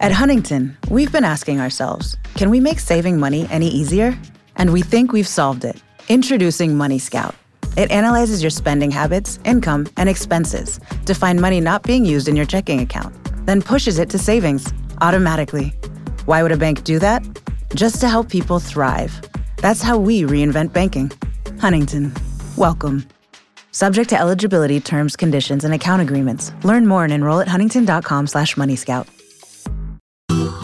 At Huntington, we've been asking ourselves can we make saving money any easier? And we think we've solved it. Introducing Money Scout. It analyzes your spending habits, income, and expenses to find money not being used in your checking account, then pushes it to savings automatically. Why would a bank do that? Just to help people thrive. That's how we reinvent banking. Huntington, welcome. Subject to eligibility, terms, conditions, and account agreements. Learn more and enroll at huntington.com slash moneyscout.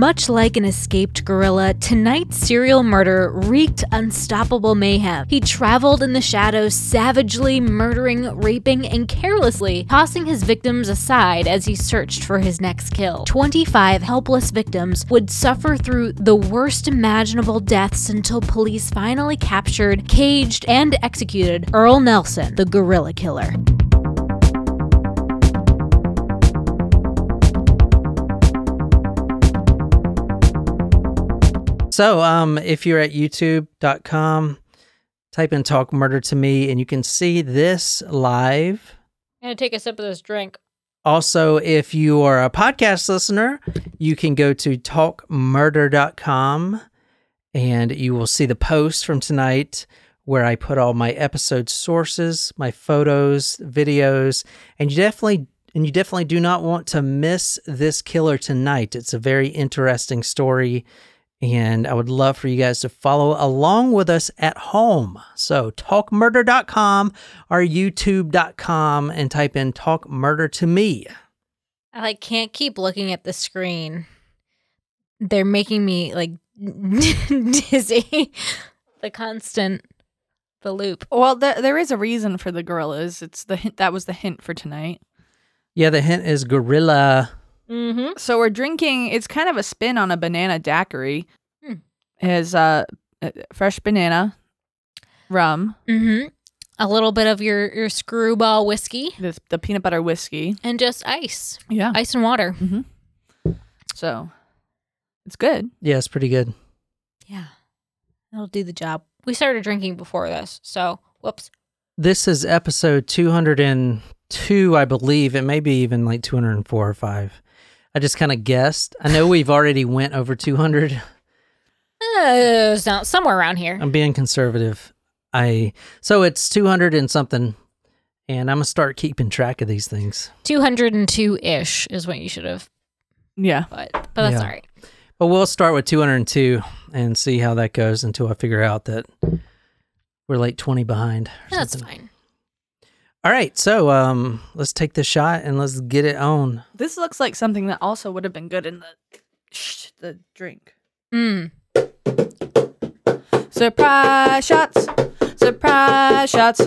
Much like an escaped gorilla, tonight's serial murder wreaked unstoppable mayhem. He traveled in the shadows, savagely murdering, raping, and carelessly tossing his victims aside as he searched for his next kill. 25 helpless victims would suffer through the worst imaginable deaths until police finally captured, caged, and executed Earle Nelson, the gorilla killer. So, um, if you're at youtube.com, type in talk murder to me and you can see this live. I'm gonna take a sip of this drink. Also, if you are a podcast listener, you can go to talkmurder.com and you will see the post from tonight where I put all my episode sources, my photos, videos, and you definitely and you definitely do not want to miss this killer tonight. It's a very interesting story and I would love for you guys to follow along with us at home. So, talkmurder.com or youtube.com and type in talk murder to me. I like can't keep looking at the screen. They're making me like dizzy. the constant the loop. Well, there there is a reason for the gorillas. It's the hint that was the hint for tonight. Yeah, the hint is gorilla. Mm-hmm. So we're drinking. It's kind of a spin on a banana daiquiri. Hmm. It has uh, uh, fresh banana, rum, Mm-hmm. A little bit of your your screwball whiskey the, the peanut butter whiskey. and just ice. Yeah. Ice and water. So it's good. Yeah, it's pretty good. Yeah. That'll do the job. We started drinking before this, so whoops. This is episode 202, I believe. It may be even like 204 or 5. I just kind of guessed. I know we've already went over 200. Uh, so somewhere around here. I'm being conservative. I so it's 200 and something and I'm going to start keeping track of these things. 202 ish is what you should have, Yeah. but but that's Yeah. all right. But we'll start with 202 and see how that goes until I figure out that we're like 20 behind. or That's something. fine. All right, so um let's take the shot and let's get it on. This looks like something that also would have been good in the shh, the drink. Mm. Surprise shots. Surprise shots.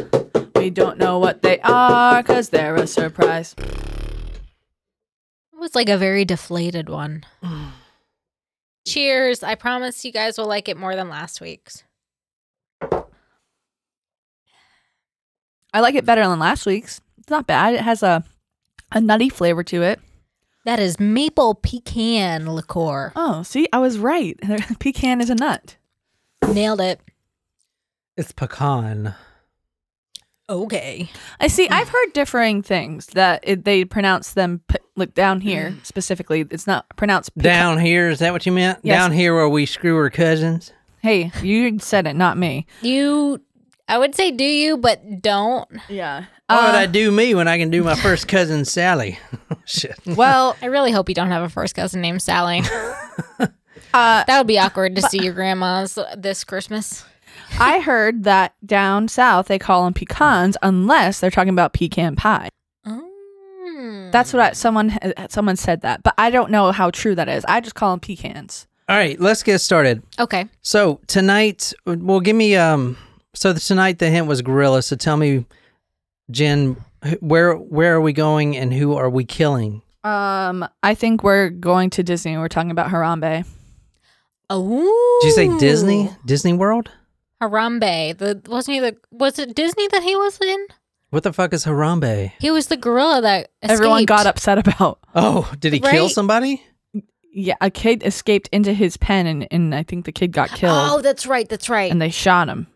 We don't know what they are because they're a surprise. It was like a very deflated one. Cheers. I promise you guys will like it more than last week's. I like it better than last week's. It's not bad. It has a a nutty flavor to it. That is maple pecan liqueur. Oh, see, I was right. Pecan is a nut. Nailed it. It's pecan. Okay. I see. Hmm. I've heard differing things that it, they pronounce them p- like down here hmm. specifically. It's not pronounced pecan. Down here, is that what you meant? Yes. Down here where we screw our cousins? Hey, you said it, not me. You, I would say do you, but don't. Yeah. Why would Uh, I do me when I can do my first cousin Sally? Shit. well, I really hope you don't have a first cousin named Sally. uh, that would be awkward to see your grandma's this Christmas. I heard that down south they call them pecans unless they're talking about pecan pie. Mm. That's what I, someone someone said that, but I don't know how true that is. I just call them pecans. All right, let's get started. okay. So tonight, well, give me um. So tonight the hint was gorilla. So tell me, Jen, where where are we going and who are we killing? Um, I think we're going to Disney. We're talking about Harambe. Oh, Did you say Disney? Disney World? Harambe. The wasn't he the was it Disney that he was in? What the fuck is Harambe? He was the gorilla that Everyone got upset about. Oh, did he kill somebody? Yeah, a kid escaped into his pen, and, and I think the kid got killed, Oh, that's right. That's right. and they shot him.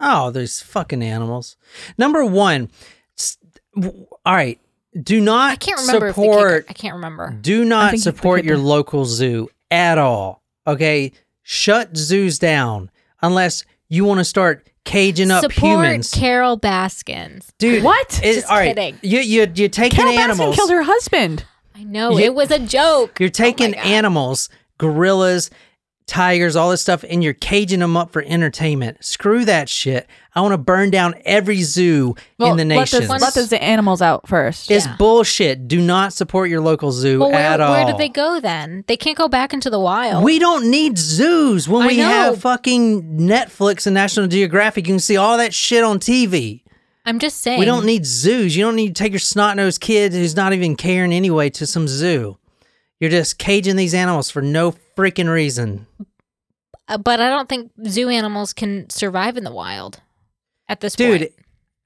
Oh, those fucking animals. Number one, s- w- all right. Do not I can't remember if the support. I can't remember. do not support your local zoo at all. Okay, shut zoos down unless you want to start caging up Support humans, Carol Baskins. dude. What? it- Just all right, kidding. You you you're taking animals. Carol Baskin killed her husband. I know You- it was a joke. You're oh taking Oh animals, gorillas, tigers, all this stuff, and you're caging them up for entertainment. Screw that shit. I want to burn down every zoo in the let nation. the, let the the animals out first. It's Yeah. bullshit. Do not support your local zoo Well, where, at all. where did they go then? They can't go back into the wild. We don't need zoos when I we know. have fucking Netflix and National Geographic. You can see all that shit on TV. I'm just saying. We don't need zoos. You don't need to take your snot nosed kid who's not even caring anyway to some zoo. You're just caging these animals for no freaking reason. Uh, but I don't think zoo animals can survive in the wild at this point. Dude, point.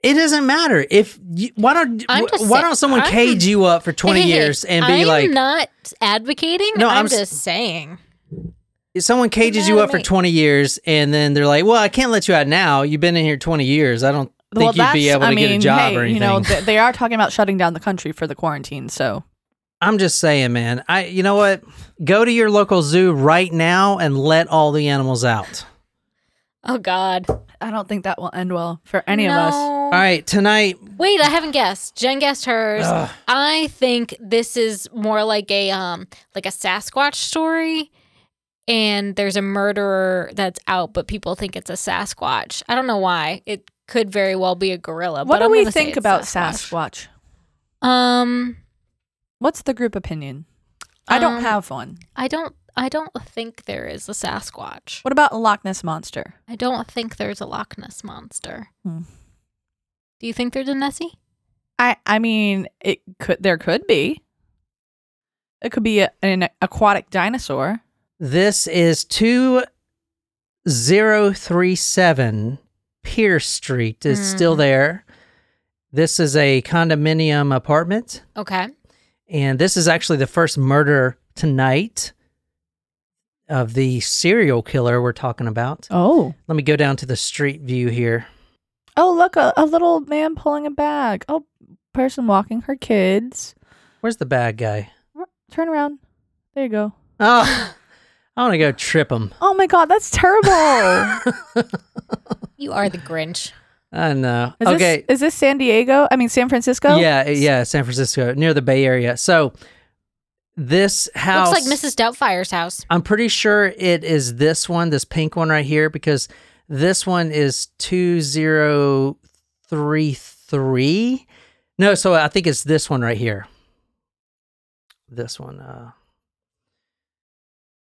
it doesn't matter if you, why don't I'm just why saying- don't someone I'm- cage you up for 20 Hey, hey, hey, years and be like I'm like not advocating. No, I'm, I'm s- just saying. if someone cages mad you up for 20 years and then they're like, "Well, I can't let you out now. You've been in here 20 years. I don't think well, you'd be able to I get a job hey, or anything." You know, they, they are talking about shutting down the country for the quarantine. So I'm just saying, man. I you know what? Go to your local zoo right now and let all the animals out. Oh God. I don't think that will end well for any of us. All right, tonight Wait, I haven't guessed. Jen guessed hers. Ugh. I think this is more like a um like a Sasquatch story. And there's a murderer that's out, but people think it's a Sasquatch. I don't know why. It could very well be a gorilla. What but do I'm we think about Sasquatch. Sasquatch? Um, What's the group opinion? I don't Um, have one. I don't. I don't think there is a Sasquatch. What about Loch Ness monster? I don't think there's a Loch Ness monster. Hmm. Do you think there's a Nessie? I I mean, it could there could be. It could be a, an aquatic dinosaur. this is 2037 Pierce Street is still Mhm. there. This is a condominium apartment Okay. And this is actually the first murder tonight of the serial killer we're talking about. Oh. Let me go down to the street view here. Oh, look, a, a little man pulling a bag. Oh, person walking her kids. Where's the bad guy? Turn around. There you go. Oh, I want to go trip him. Oh my god, that's terrible. You are the Grinch. I know. Is okay. This, is this San Diego? I mean, San Francisco? Yeah, yeah, San Francisco, near the Bay Area. So this house Looks like Mrs. Doubtfire's house. I'm pretty sure it is this one, this pink one right here, because this one is 2033. No, so I think it's this one right here. This one. Uh,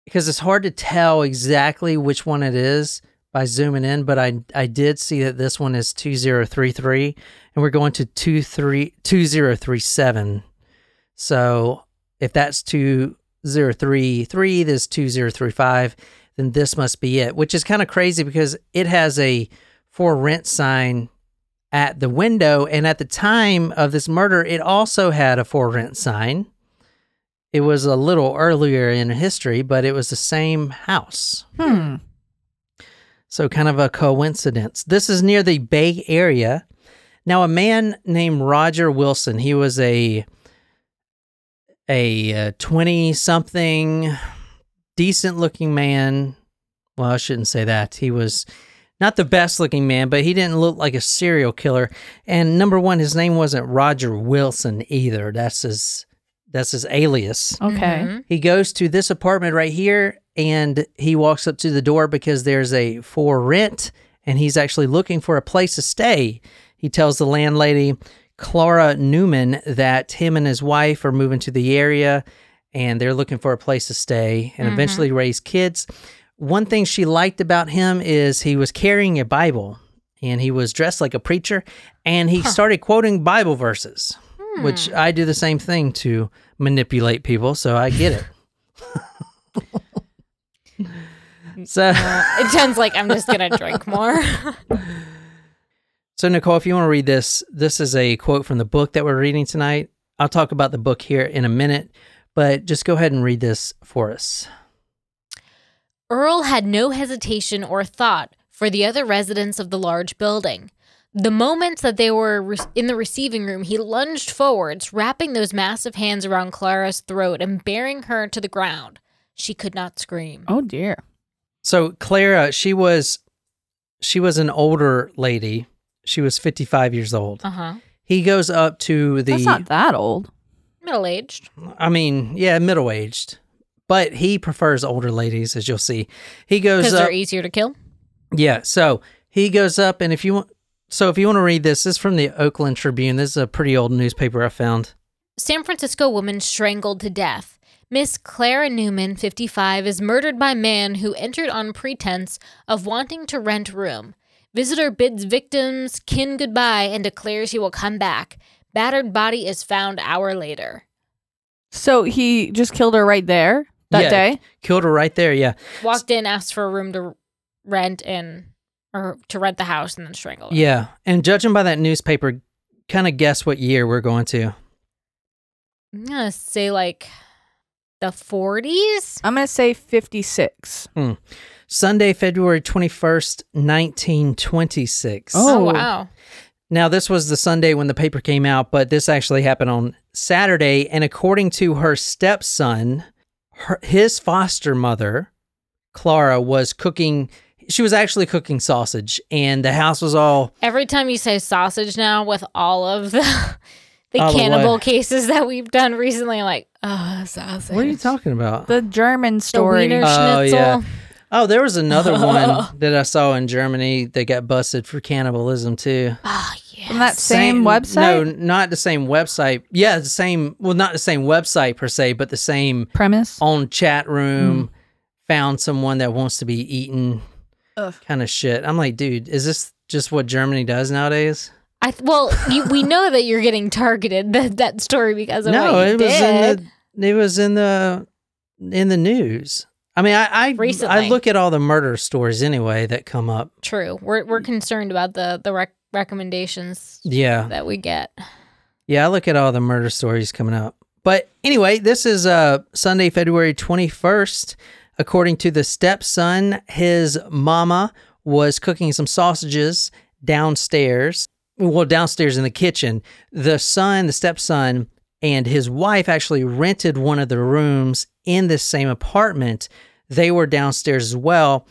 because it's hard to tell exactly which one it is by zooming in, but I I did see that this one is 2033 and we're going to 23 2037. So if that's 2033, this 2035, then this must be it, which is kind of crazy because it has a for rent sign at the window. And at the time of this murder, it also had a for rent sign. It was a little earlier in history, but it was the same house. Hmm. So, kind of a coincidence. This is near the Bay Area. Now, a man named Roger Wilson, he was a a uh, 20 something decent looking man. Well, I shouldn't say that. He was not the best looking man, but he didn't look like a serial killer. And number one, his name wasn't Roger Wilson either. That's his that's his alias. Okay. Mhm. He goes to this apartment right here and he walks up to the door because there's a for rent and he's actually looking for a place to stay. He tells the landlady, Clara Newman, that him and his wife are moving to the area and they're looking for a place to stay and Mhm. eventually raise kids. One thing she liked about him is he was carrying a Bible and he was dressed like a preacher and he Huh. started quoting Bible verses. Which hmm. I do the same thing to manipulate people, so I get it. so, It sounds like I'm just gonna drink more. so Nicole, if you want to read this, this is a quote from the book that we're reading tonight. I'll talk about the book here in a minute, but just go ahead and read this for us. Earle had no hesitation or thought for the other residents of the large building. The moment that they were re- in the receiving room, he lunged forwards, wrapping those massive hands around Clara's throat and bearing her to the ground. She could not scream. Oh dear. So Clara, she was she was an older lady. She was 55 years old. Uh huh. He goes up to the That's not that old. Middle aged. I mean, yeah, middle aged, but he prefers older ladies, as you'll see. He goes Because they're easier to kill. yeah, so he goes up, and if you want, so if you want to read this, this is from the Oakland Tribune. This is a pretty old newspaper I found. San Francisco woman strangled to death. Miss Clara Newman, 55, is murdered by man who entered on pretense of wanting to rent room. Visitor bids victims kin goodbye and declares he will come back. Battered body is found hour later. So he just killed her right there that Yeah. day. Killed her right there. Yeah, Walked in, asked for a room to rent and or to rent the house and then strangle her. yeah. And judging by that newspaper, kind of guess what year we're going to. I'm gonna say like the 40s. I'm gonna say 56. Hmm. Sunday, February 21st, 1926. Oh. oh wow. Now, this was the Sunday when the paper came out, but this actually happened on Saturday. And according to her stepson, her, his foster mother, Clara, was cooking. She was actually cooking sausage, and the house was all. Every time you say sausage now, with all of the the All cannibal what? cases that we've done recently, like, oh, sausage. What are you talking about? The German The story. Wiener Oh, yeah. Oh, there was another one that I saw in Germany that got busted for cannibalism too. Oh, yeah. From that same, website? No, not the same website. Yeah, the same. Well, not the same website per se, but the same premise. on chat room mm-hmm. found someone that wants to be eaten Ugh. Kind of shit i'm like dude is this just what germany does nowadays I th- well, you, we know that you're getting targeted that that story because of no what you it was did. in the it was in the in the news i mean i I, I look at all the murder stories anyway that come up True. We're we're concerned about the the rec- recommendations yeah that we get. Yeah, I look at all the murder stories coming up. But anyway, this is uh Sunday, February 21st. According to the stepson, his mama was cooking some sausages downstairs. Well, downstairs in the kitchen. The son, the stepson, and his wife actually rented one of the rooms in this same apartment. They were downstairs as well.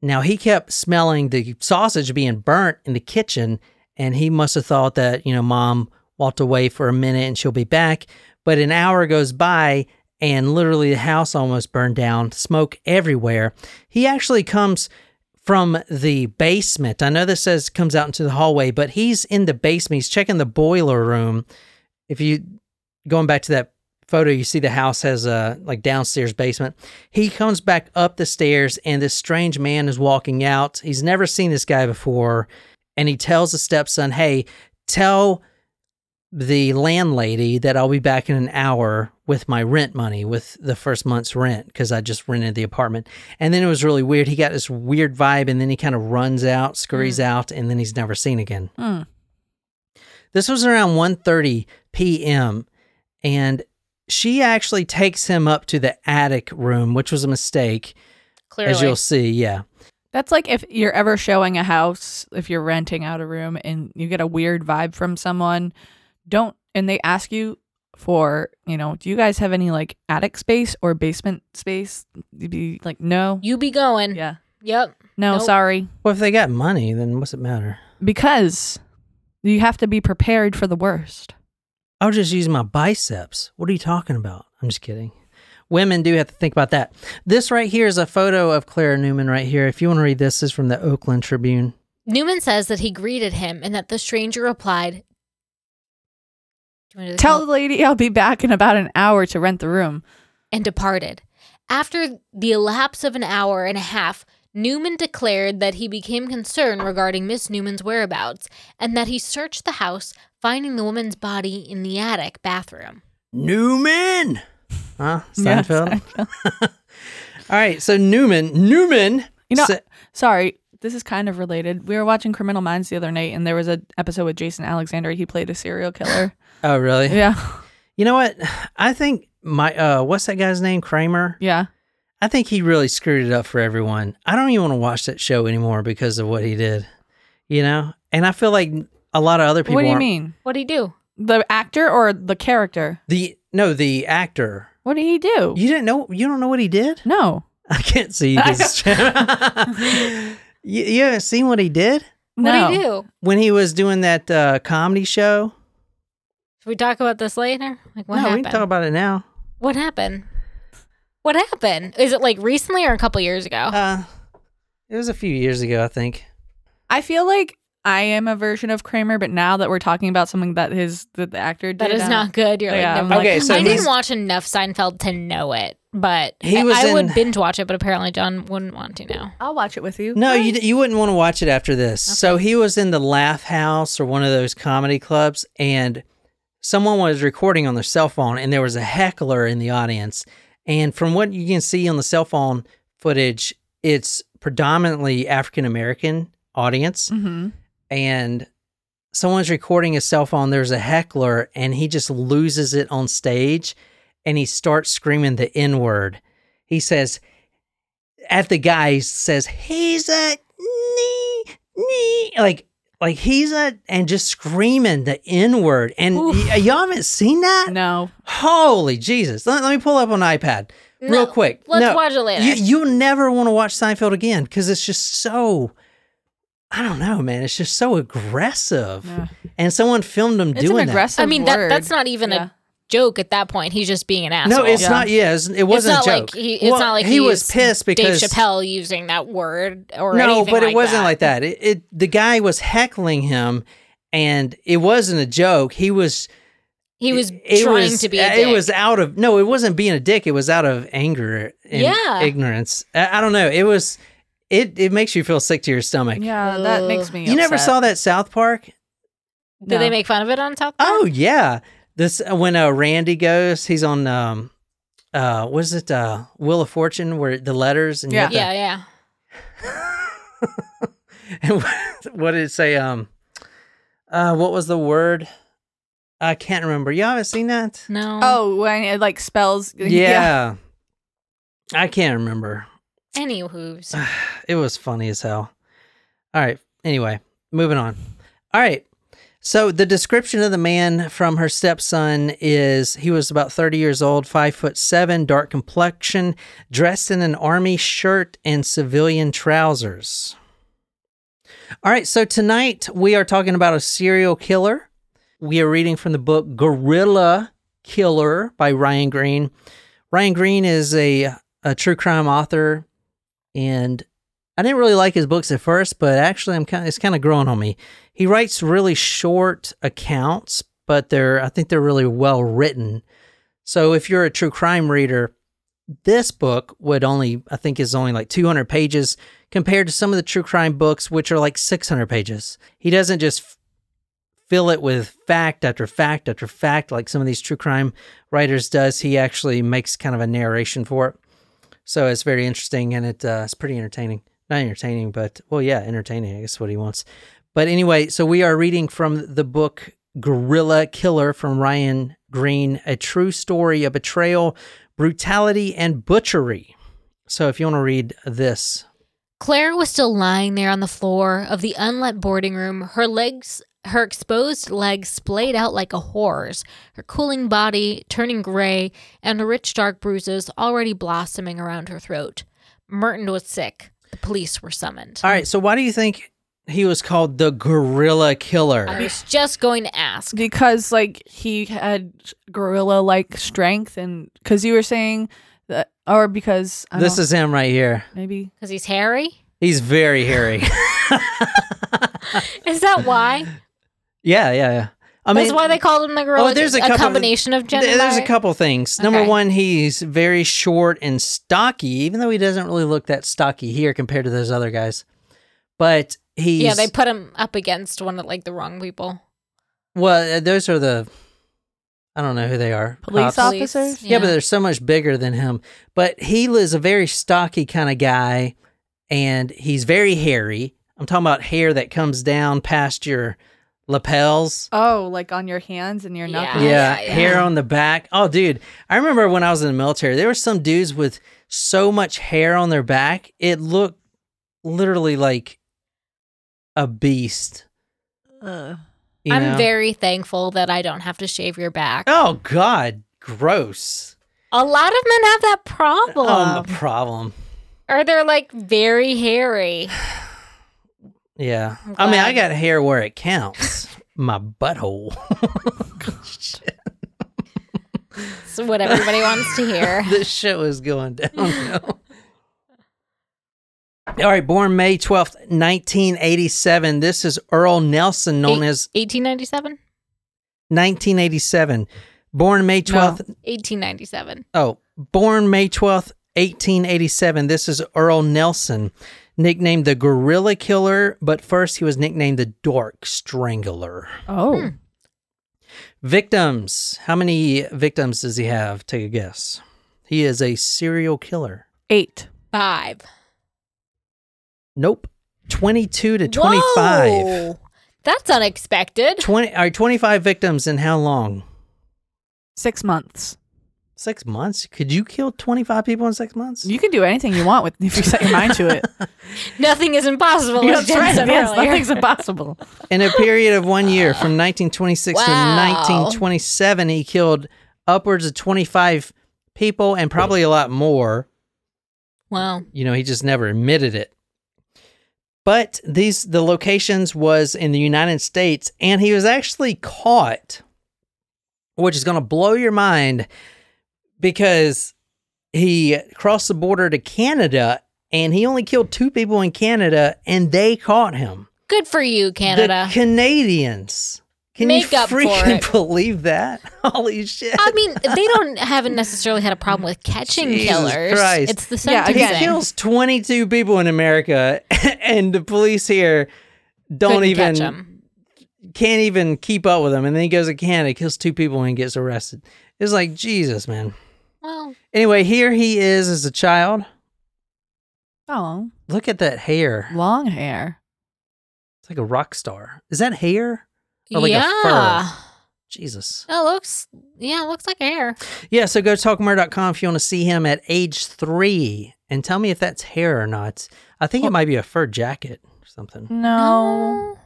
Now he kept smelling the sausage being burnt in the kitchen, and he must have thought that, you know, mom walked away for a minute and she'll be back. But an hour goes by and literally the house almost burned down, smoke everywhere. He actually comes from the basement. I know this says comes out into the hallway, but he's in the basement. He's checking the boiler room. If you going back to that photo, you see the house has a like downstairs basement. He comes back up the stairs and this strange man is walking out. He's never seen this guy before. And he tells the stepson, Hey, tell the landlady that I'll be back in an hour with my rent money, with the first month's rent, because I just rented the apartment. And then it was really weird. He got this weird vibe, and then he kind of runs out, scurries out, and then he's never seen again. Hmm. This was around 1.30 p.m. and she actually takes him up to the attic room, which was a mistake, Clearly, as you'll see. Yeah. That's like if you're ever showing a house, if you're renting out a room and you get a weird vibe from someone, don't, and they ask you for, you know, do you guys have any like attic space or basement space? You'd be like, no. you be going. Yeah. Yep. No, Nope. sorry. Well, if they got money, then what's it matter? Because you have to be prepared for the worst. I'll just use my biceps. What are you talking about? I'm just kidding. Women do have to think about that. This right here is a photo of Clara Newman right here. If you want to read this, this is from the Oakland Tribune. Newman says that he greeted him and that the stranger replied, Do you want to Tell the lady I'll be back in about an hour to rent the room. and departed. After the elapse of an hour and a half, Newman declared that he became concerned regarding Miss Newman's whereabouts and that he searched the house, finding the woman's body in the attic bathroom. Newman. Huh? Yeah, Seinfeld. All right. So Newman, Newman. You know, sa- sorry, this is kind of related. We were watching Criminal Minds the other night, and there was an episode with Jason Alexander. He played a serial killer. oh, really? yeah, You know what? I think my uh, what's that guy's name? Kramer. yeah. I think he really screwed it up for everyone. I don't even want to watch that show anymore because of what he did. You know, and I feel like a lot of other people. What do you aren't- mean? What'd he do? The actor or the character? The no, the actor. What did he do? You didn't know? You don't know what he did? no, I can't see you. 'cause- you, you haven't seen what he did no. What'd he do? when he was doing that uh, comedy show. Should we talk about this later? Like what no, happened? we can talk about it now. what happened? What happened? Is it like recently or a couple years ago? Uh, it was a few years ago, I think. I feel like I am a version of Kramer, but now that we're talking about something that his that the actor did, that is I- not good. You're Yeah, like, I'm like- Okay, so I didn't watch enough Seinfeld to know it, but He I- was I, in- would binge watch it. But apparently, John wouldn't want to now. I'll watch it with you. No, you you wouldn't want to watch it after this. So he was in the Laugh House or one of those comedy clubs, and someone was recording on their cell phone, and there was a heckler in the audience. And from what you can see on the cell phone footage, it's predominantly African American audience, Mm-hmm. And someone's recording his cell phone. There's a heckler, and he just loses it on stage, and he starts screaming the N word. He says, at the guy he says he's a knee knee like like he's a and just screaming the n word and y- y'all haven't seen that? No, holy jesus. Let, let me pull up on ipad real No, quick. Let's No, watch it later. you, you'll never want to watch seinfeld again because it's just so i don't know man it's just so aggressive Yeah. and someone filmed him it's doing an aggressive. I mean, that that's not even Yeah. a joke at that point. He's just being an that asshole. no it's Yeah. not yeah it's, it wasn't it's not a joke like he. It's Well, not like he was pissed because Dave Chappelle using that word or no, anything but it like wasn't that. like that. It, it the guy was heckling him, and it wasn't a joke. He was He was it trying was- to be. A It was out of no. It wasn't being a dick. It was out of anger and Yeah. ignorance. I, I don't know. It was. It it makes you feel sick to your stomach. Yeah, that makes me. You never saw that South Park? Did No. they make fun of it on South Park? Oh yeah. This when uh, Randy goes, he's on um uh what is it uh Wheel of Fortune where the letters and Yeah. have to- yeah, yeah. And what- what did it say? Um, uh, what was the word? I can't remember. Y'all haven't seen that? No. Oh, when it like spells. Yeah. I can't remember. Anywho's. It was funny as hell. All right. Anyway, moving on. All right. So the description of the man from her stepson is he was about 30 years old, five foot seven, dark complexion, dressed in an army shirt and civilian trousers. All right, so tonight we are talking about a serial killer. We are reading from the book Gorilla Killer by Ryan Green. Ryan Green is a, a true crime author, and I didn't really like his books at first, but actually, I'm kind. of, it's kind of growing on me. He writes really short accounts, but they're. I think they're really well written. So if you're a true crime reader, this book would only. I think is only like 200 pages compared to some of the true crime books, which are like 600 pages. He doesn't just fill it with fact after fact after fact like some of these true crime writers does. He actually makes kind of a narration for it. So it's very interesting and it uh, it's pretty entertaining. Not entertaining, but well, yeah, entertaining. I guess what he wants. But anyway, so we are reading from the book Gorilla Killer from Ryan Green, a true story of betrayal, brutality, and butchery. So if you want to read this, Claire was still lying there on the floor of the unlit boarding room, her legs, her exposed legs splayed out like a whore's, her cooling body turning gray, and the rich dark bruises already blossoming around her throat. Merton was sick. The police were summoned. all right. So why do you think he was called the Gorilla Killer? I was just going to ask. because like he had gorilla like strength, and because you were saying that, or because I this don't- is him right here. maybe Because he's hairy? He's very hairy. Is that why? Yeah, yeah, yeah. I mean, That's why they called him the gorilla. Oh, there's a a, couple- combination of gender. There's a couple things. Number one, he's very short and stocky, even though he doesn't really look that stocky here compared to those other guys. But he's Yeah, they put him up against one of like the wrong people. well, uh, those are the I don't know who they are. Police Cops. officers? Yeah. but they're so much bigger than him. But he is a very stocky kind of guy, and he's very hairy. I'm talking about hair that comes down past your lapels. Oh, like on your hands and your Yeah. knuckles. yeah, yeah. hair on the back. Oh, dude, I remember when I was in the military, there were some dudes with so much hair on their back, it looked literally like a beast. Ugh. you I'm know? very thankful that I don't have to shave your back. Oh God, gross. A lot of men have that oh, problem. Oh, the problem. or they're like very hairy. Yeah, I'm mean, I got hair where it counts. My butthole. It's what everybody wants to hear. this show is going downhill. All right, born May 12th, 1987. This is Earle Nelson, known Eight- as 1897? 1987. Born May 12th. 1897. Oh, born May 12th, 1887. This is Earle Nelson, nicknamed the Gorilla Killer, but first he was nicknamed the Dark Strangler. Oh. Hmm. Victims. How many victims does he have? Take a guess. He is a serial killer. Eight. Five. Nope. 22 to 25. Whoa! That's unexpected. 20 all right, 25 victims in how long? Six months. Six months? Could you kill 25 people in six months? You can do anything you want with if you set your mind to it. Nothing is impossible. as That's Jen right. said Yes, earlier. nothing's impossible. In a period of one year, from 1926 to Wow. 1927, he killed upwards of 25 people and probably a lot more. Wow. You know, he just never admitted it. But these the locations was in the United States, and he was actually caught, which is going to blow your mind because he crossed the border to Canada, and he only killed two people in Canada, and they caught him. Good for you, Canada. The Canadians. Can Make you up for freaking it. believe that? Holy shit! I mean, they don't haven't necessarily had a problem with catching Jesus killers. Christ. It's the same thing. Yeah, he kills 22 people in America, and the police here don't Couldn't even catch 'em. can't even keep up with him. And then he goes to Canada, kills two people, and gets arrested. It's like Jesus, man. Well, Anyway, here he is as a child. Oh, Look at that hair. long hair. It's like a rock star. Is that hair? Or like a yeah. fur. Jesus. It looks yeah, it looks like hair. Yeah, so go to talkmurder.com if you want to see him at age three and tell me if that's hair or not. I think it might be a fur jacket or something. No.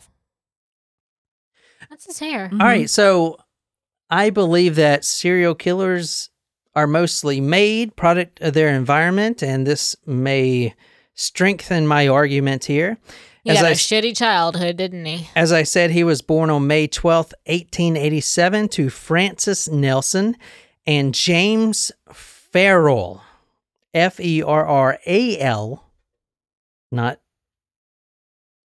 That's his hair. Mhm. All right, so I believe that serial killers are mostly made product of their environment, and this may strengthen my argument here. He As had I a shitty childhood, didn't he? As I said, he was born on May 12th, 1887, to Francis Nelson and James Ferral. F E R R A L, not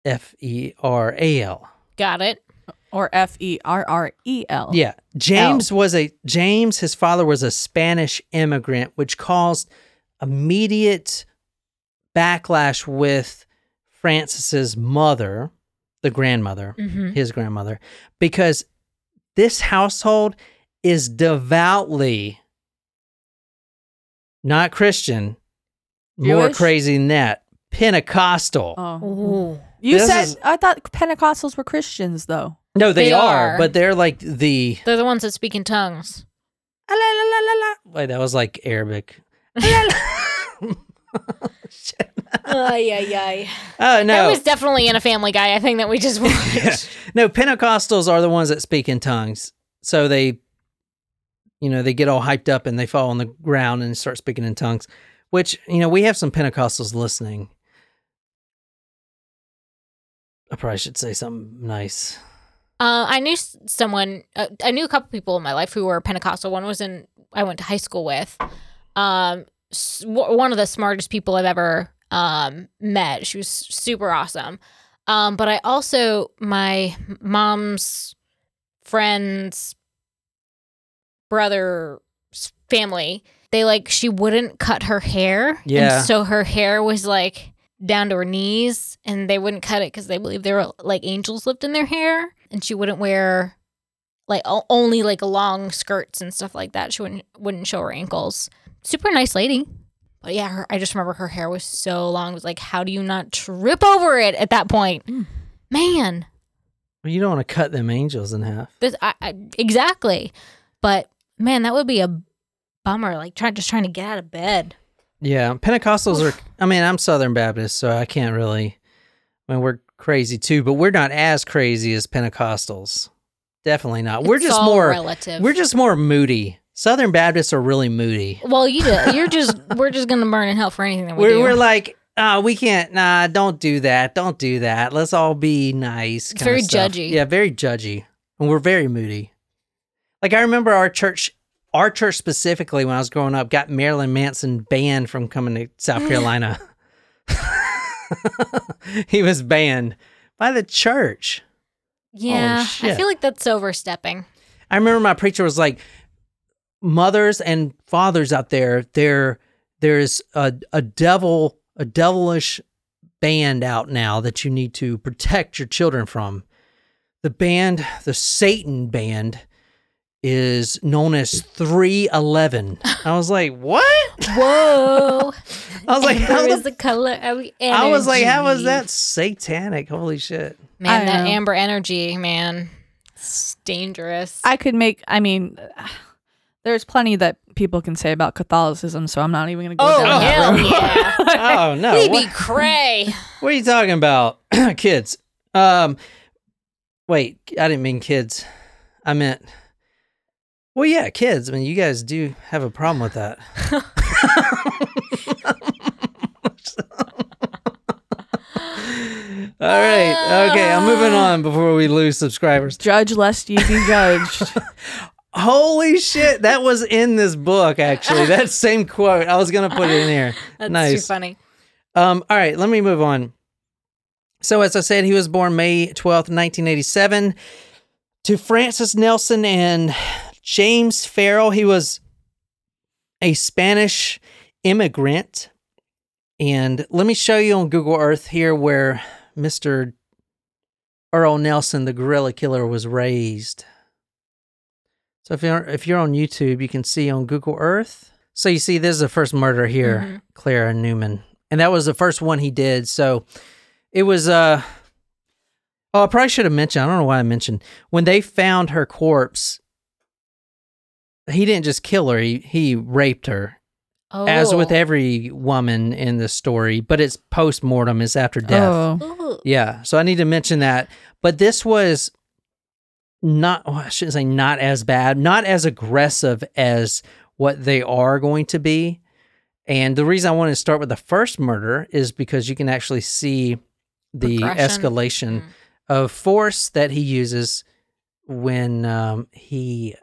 F E R A L. Got it. Or F E R R E L. Yeah. James was a James, his father was a Spanish immigrant, which caused immediate backlash with Francis's mother, the grandmother, Mm-hmm. his grandmother, because this household is devoutly not Christian, more crazy than that, Pentecostal. Oh. You This said is- I thought Pentecostals were Christians though. No, they, They are, are. but they're like the They're the ones that speak in tongues. Ah, Wait, that was like Arabic. Ah, ay, ay, ay. Oh no. That was definitely in a Family Guy. I think that we just watched. no. Pentecostals are the ones that speak in tongues. So they, you know, they get all hyped up and they fall on the ground and start speaking in tongues. Which you know, we have some Pentecostals listening. I probably should say something nice. Uh, I knew someone. Uh, I knew a couple people in my life who were Pentecostal. One was in I went to high school with. Um, s- one of the smartest people I've ever um met. She was super awesome. Um, but I also my mom's friend's brother's family, they like she wouldn't cut her hair. Yeah. And so her hair was like down to her knees and they wouldn't cut it because they believed there were like angels lived in their hair. And she wouldn't wear like o- only like long skirts and stuff like that. She wouldn't wouldn't show her ankles. Super nice lady. But yeah, her, I just remember her hair was so long. It was like, how do you not trip over it at that point? Hmm. Man, Well, you don't want to cut them angels in half. this I, I, exactly. But man, that would be a bummer. Like trying just trying to get out of bed. Yeah, Pentecostals are. I mean, I'm Southern Baptist, so I can't really. I mean, we're crazy too, but we're not as crazy as Pentecostals. Definitely not. we're just more. relative. We're just more moody. Southern Baptists are really moody. well, you do, you're just we're just gonna burn in hell for anything that we We're, do. we're like, uh, we can't. Nah, don't do that. Don't do that. Let's all be nice. It's very judgy. Yeah, very judgy, and we're very moody. Like I remember our church, our church specifically when I was growing up, got Marilyn Manson banned from coming to South Carolina. he was banned by the church. yeah, I feel like that's overstepping. I remember my preacher was like, mothers and fathers out there, there there's a, a devil, a devilish band out now that you need to protect your children from. The band, the Satan band, is known as 311. I was like, what? Whoa! I was like, Amber how is the, the color of I was like, how was that satanic? Holy shit. Man, that know. amber energy, man, it's dangerous. I could make. I mean, there's plenty that people can say about Catholicism, so I'm not even going to go oh down that hell road. yeah! Oh, no. we what- cray. What are you talking about? kids. Um wait, I didn't mean kids. I meant Well, yeah, kids. I mean, you guys do have a problem with that. All right. Okay, I'm moving on before we lose subscribers. Judge lest ye be judged. Holy shit, that was in this book actually. That same quote. I was going to put it in here. That's nice. too funny. Um, all right, let me move on. So, as I said, he was born May 12th, 1987, to Francis Nelson and James Ferral. He was a Spanish immigrant. And let me show you on Google Earth here where Mr. Earle Nelson, the gorilla killer, was raised. So if you're if you're on YouTube, you can see on Google Earth. So you see, this is the first murder here, Mhm. Clara Newman, and that was the first one he did. So it was. uh Oh, I probably should have mentioned. I don't know why I mentioned when they found her corpse. He didn't just kill her; he he raped her, Oh. as with every woman in the story. But it's post mortem; it's after death. Oh. Yeah, so I need to mention that. But this was not, oh, I shouldn't say not as bad, not as aggressive as what they are going to be. And the reason I wanted to start with the first murder is because you can actually see the escalation Mm. of force that he uses when um, he,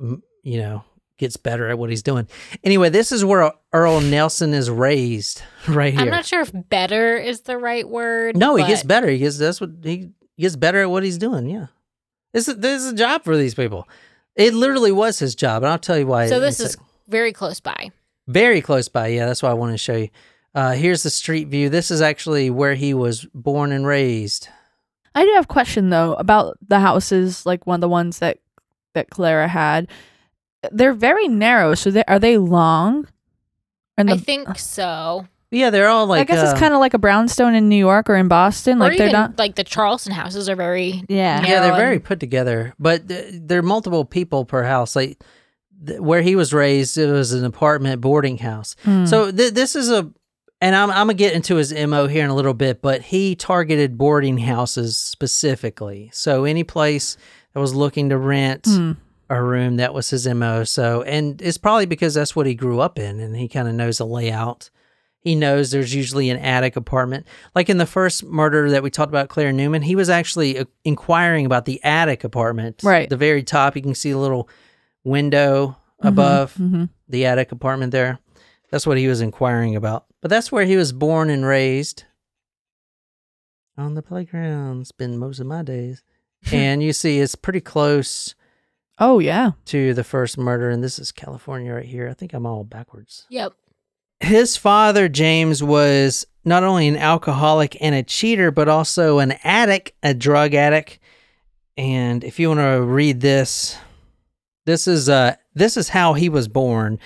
m- you know, gets better at what he's doing. Anyway, this is where Earle Nelson is raised right here. I'm not sure if better is the right word. No, he gets better. He gets that's what he gets better at what he's doing. Yeah, this is this is a job for these people. It literally was his job, and I'll tell you why. So this is very close by. very close by. Yeah, that's why I wanted to show you. Uh, here's the street view. This is actually where he was born and raised. I do have a question though about the houses, like one of the ones that that Clara had. They're very narrow, so they are they long? And I think so. Yeah, they're all like. I guess uh, it's kind of like a brownstone in New York or in Boston. or Like they're not. like the Charleston houses are very Yeah. yeah, they're narrow very put together, but th- there are multiple people per house. Like th- where he was raised, it was an apartment boarding house. Hmm. So th- this is a, and I'm I'm gonna get into his mo here in a little bit, but he targeted boarding houses specifically. So any place that was looking to rent Hmm. A room, that was his mo. So and it's probably because that's what he grew up in, and he kind of knows the layout. He knows there's usually an attic apartment. Like in the first murder that we talked about, Claire Newman, he was actually uh, inquiring about the attic apartment. Right. The very top, you can see a little window Mhm, above mhm. the attic apartment there. That's what he was inquiring about. But that's where he was born and raised. On the playground, spend most of my days. and you see it's pretty close Oh yeah. to the first murder. And this is California right here. I think I'm all backwards. Yep. His father, James, was not only an alcoholic and a cheater, but also an addict, a drug addict. And if you want to read this, this is uh this is how he was born.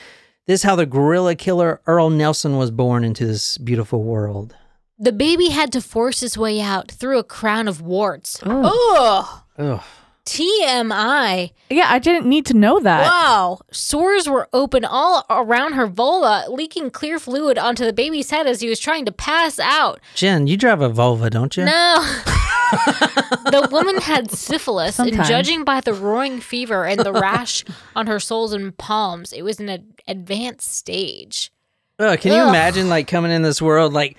This is how the gorilla killer Earle Nelson was born into this beautiful world. The baby had to force his way out through a crown of warts. Oh. Ugh. Ugh. TMI. Yeah, I didn't need to know that. Wow. Sores were open all around her vulva, leaking clear fluid onto the baby's head as he was trying to pass out. Jen, you drive a Volvo, don't you? No. the woman had syphilis, and judging by the roaring fever and the rash on her soles and palms, it was in an ad- advanced stage. Ugh, can you imagine like coming in this world like,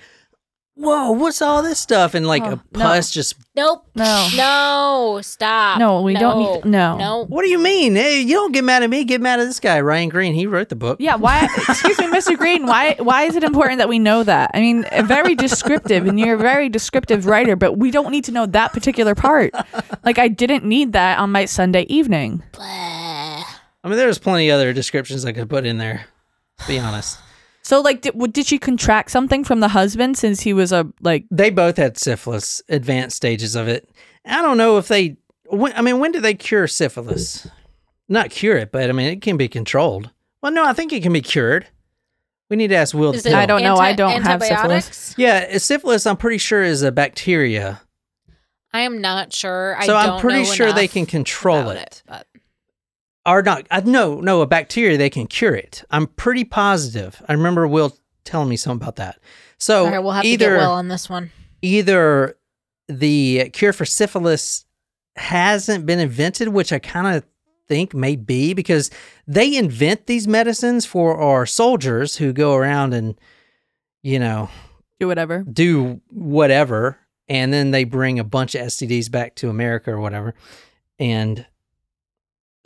whoa, what's all this stuff? And like Oh, a no. pus just Nope. No. No. Stop. No, we don't need- no. No. What do you mean? Hey, you don't get mad at me. Get mad at this guy, Ryan Green. He wrote the book. Yeah, why? Excuse me, Mr. Green. Why? Why is it important that we know that? I mean, very descriptive, and you're a very descriptive writer, but we don't need to know that particular part. Like, I didn't need that on my Sunday evening. Blah. I mean, there's plenty other descriptions I could put in there. to Be honest. So, like, did, did she contract something from the husband since he was a like? They both had syphilis, advanced stages of it. I don't know if they. When, I mean, when do they cure syphilis? Not cure it, but I mean, it can be controlled. Well, no, I think it can be cured. We need to ask Will. Is Dill. it I don't know. I don't have syphilis. Yeah, uh, syphilis. I'm pretty sure is a bacteria. I am not sure. I So I'm pretty know sure they can control about it. But or not uh, no no a bacteria they can cure it i'm pretty positive i remember will telling me something about that so all right, we'll have either to get Will on this one. either the cure for syphilis hasn't been invented which i kind of think may be because they invent these medicines for our soldiers who go around and you know Do whatever. do whatever and then they bring a bunch of STDs back to America or whatever. And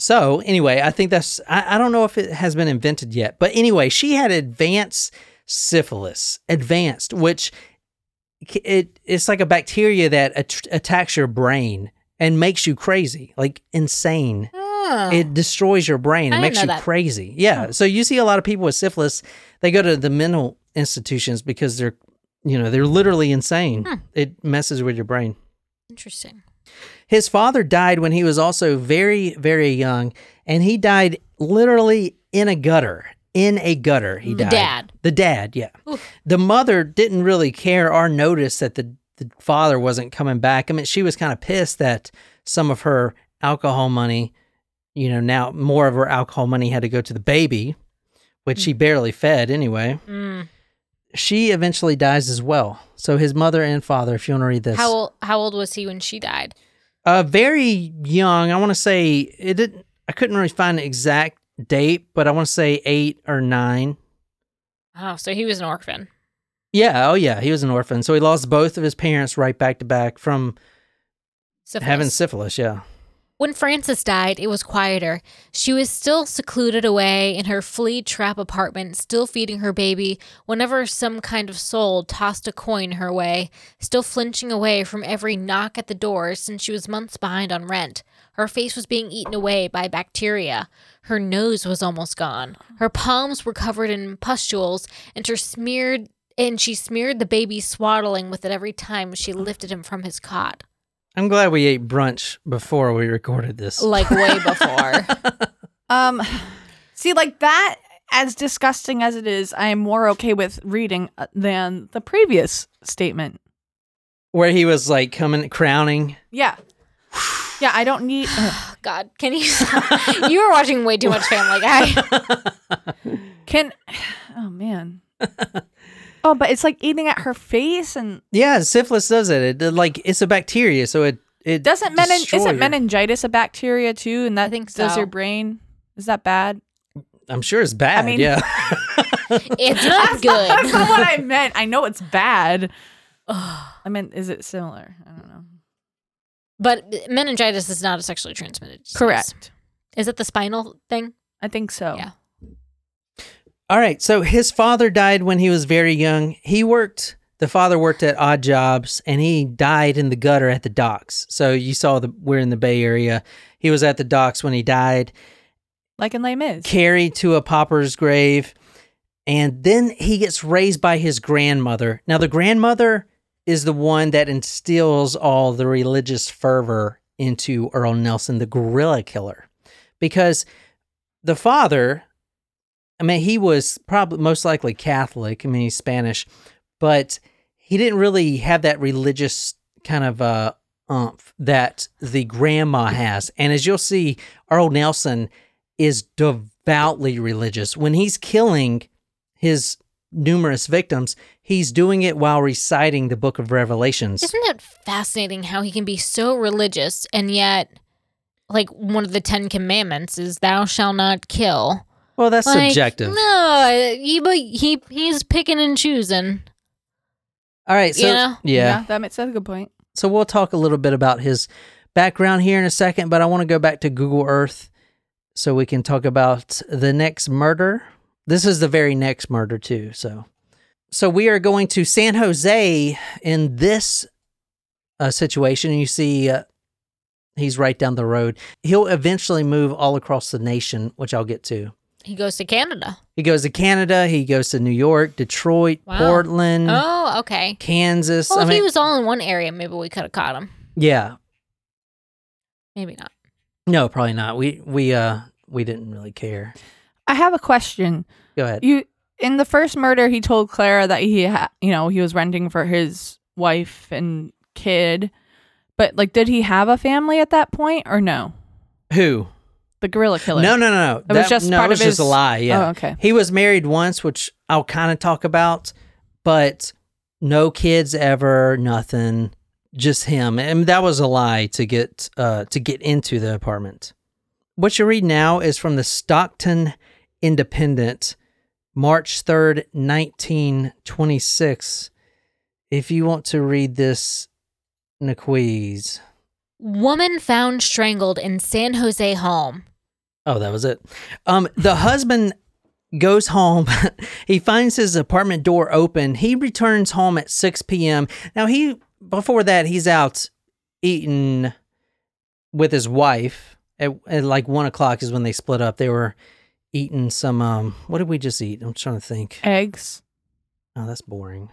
so anyway, I think that's I, I don't know if it has been invented yet. But anyway, she had advanced syphilis, advanced, which it it's like a bacteria that at- attacks your brain and makes you crazy, like insane. Oh. It destroys your brain. It makes you that. crazy. Yeah. So you see a lot of people with syphilis, they go to the mental institutions because they're, you know, they're literally insane. Hmm. It messes with your brain. Interesting. His father died when he was also very, very young, and he died literally in a gutter. In a gutter, he died. The dad. The dad, yeah. Oof. The mother didn't really care or notice that the, the father wasn't coming back. I mean, she was kind of pissed that some of her alcohol money, you know, now more of her alcohol money had to go to the baby, which she barely fed anyway. Mm. She eventually dies as well. So his mother and father, if you want to read this. How old, how old was he when she died? Uh, very young. I want to say it didn't. I couldn't really find an exact date, but I want to say eight or nine. Oh, so he was an orphan. Yeah. Oh, yeah. He was an orphan, so he lost both of his parents right back to back from Syphilis. having syphilis. Yeah. When Frances died, it was quieter. She was still secluded away in her flea trap apartment, still feeding her baby whenever some kind of soul tossed a coin her way, still flinching away from every knock at the door since she was months behind on rent. Her face was being eaten away by bacteria. Her nose was almost gone. Her palms were covered in pustules, and her smeared and she smeared the baby swaddling with it every time she lifted him from his cot. I'm glad we ate brunch before we recorded this. Like way before. Um, see, like that, as disgusting as it is, I am more okay with reading uh, than the previous statement. Where he was like coming, crowning. Yeah. Yeah, I don't need. ugh. God, can you? you were watching way too much Family Guy. Can. Oh, man. Oh, but it's like eating at her face and Yeah, syphilis does it. It like it's a bacteria, so it it doesn't menin- destroy isn't your- meningitis a bacteria too? And that think does so. your brain? Is that bad? I'm sure it's bad. I mean- yeah. It's not good. That's not what I meant. I know it's bad. I meant, is it similar? I don't know. But meningitis is not a sexually transmitted. disease. Correct. Is it the spinal thing? I think so. Yeah. All right. So his father died when he was very young. He worked the father worked at odd jobs and he died in the gutter at the docks. So you saw the we're in the Bay Area. He was at the docks when he died, Like in Les Mis. carried to a pauper's grave, and then he gets raised by his grandmother. Now the grandmother is the one that instills all the religious fervor into Earle Nelson, the gorilla killer. Because the father, I mean, he was probably most likely Catholic. I mean, he's Spanish, but he didn't really have that religious kind of uh, umph that the grandma has. And as you'll see, Earle Nelson is devoutly religious. When he's killing his numerous victims, he's doing it while reciting the book of Revelations. Isn't it fascinating how he can be so religious and yet, like, one of the Ten Commandments is "Thou shalt not kill." Well, that's Like, subjective. No, he but he he's picking and choosing. All right, so You know? yeah. that makes that's a good point. So we'll talk a little bit about his background here in a second, but I want to go back to Google Earth so we can talk about the next murder. This is the very next murder too. So, so we are going to San Jose in this uh, situation. You see, uh, he's right down the road. He'll eventually move all across the nation, which I'll get to. He goes to Canada. He goes to Canada. He goes to New York, Detroit, Wow. Portland, Oh, okay. Kansas. Well, I if mean, he was all in one area, maybe we could have caught him. yeah, Maybe not. No, probably not. We we uh we didn't really care. I have a question. Go ahead. You in the first murder, he told Clara that he, ha- you know, he was renting for his wife and kid. But like, did he have a family at that point or no? Who? The gorilla killer. No, no, no, no. It was just no, part it was of just a lie. Yeah. Oh, okay. He was married once, which I'll kind of talk about, but no kids ever, nothing. Just him, and that was a lie to get uh to get into the apartment. What you read now is from the Stockton Independent, March third, nineteen twenty six. If you want to read this, Naquiz. Woman found strangled in San Jose home. Oh, that was it. Um, the husband goes home. he finds his apartment door open. He returns home at 6 p.m. Now, he, before that, he's out eating with his wife at, at like one o'clock is when they split up. They were eating some, um, what did we just eat? I'm trying to think. Eggs. Oh, that's boring.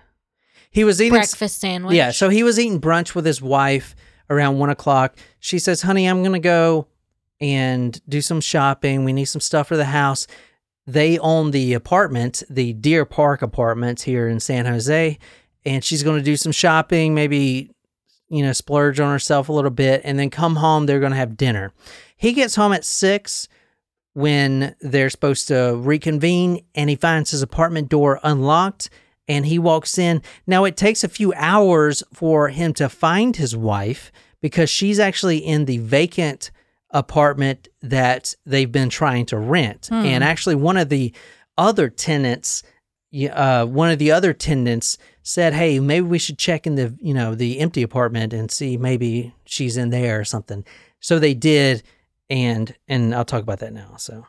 He was eating Breakfast sandwich. yeah, so he was eating brunch with his wife around one o'clock. She says, Honey, I'm going to go and do some shopping. We need some stuff for the house. They own the apartment, the Deer Park apartment here in San Jose. And she's going to do some shopping, maybe, you know, splurge on herself a little bit, and then come home. They're going to have dinner. He gets home at six when they're supposed to reconvene, and he finds his apartment door unlocked and he walks in. Now, it takes a few hours for him to find his wife because she's actually in the vacant apartment that they've been trying to rent. And actually, one of the other tenants, uh, one of the other tenants said, "Hey, maybe we should check in the you know the empty apartment and see maybe she's in there or something." So they did, and and I'll talk about that now. So.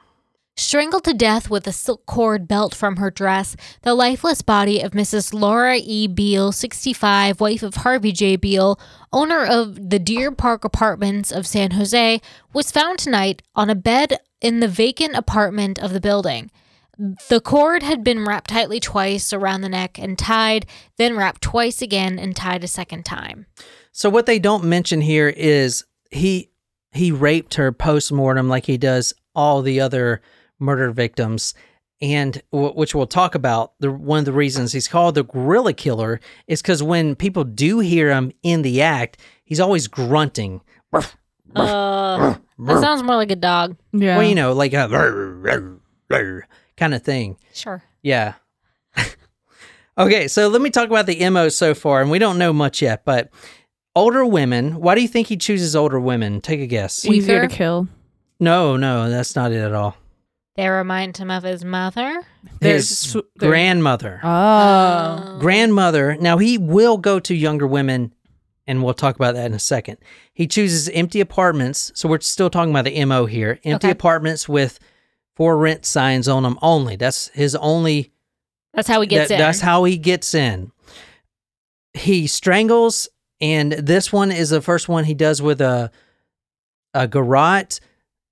Strangled to death with a silk cord belt from her dress, the lifeless body of Mrs. Laura E. Beale, 65, wife of Harvey J. Beale, owner of the Deer Park Apartments of San Jose, was found tonight on a bed in the vacant apartment of the building. The cord had been wrapped tightly twice around the neck and tied, then wrapped twice again and tied a second time. So what they don't mention here is he he raped her post mortem like he does all the other murder victims, and w- which we'll talk about. The one of the reasons he's called the gorilla killer is because when people do hear him in the act, he's always grunting. Uh, that sounds more like a dog. Yeah. Well, you know, like a kind of thing. Sure. Yeah. okay, so let me talk about the MO so far, and we don't know much yet, but older women. Why do you think he chooses older women? Take a guess. Easier to kill. No, no, that's not it at all. They remind him of his mother. His sw- grandmother. Oh. grandmother. Now he will go to younger women, and we'll talk about that in a second. He chooses empty apartments, so we're still talking about the mo here. Empty Okay. apartments with for rent signs on them only. That's his only. That's how he gets that- in. That's how he gets in. he strangles, and this one is the first one he does with a a garrote,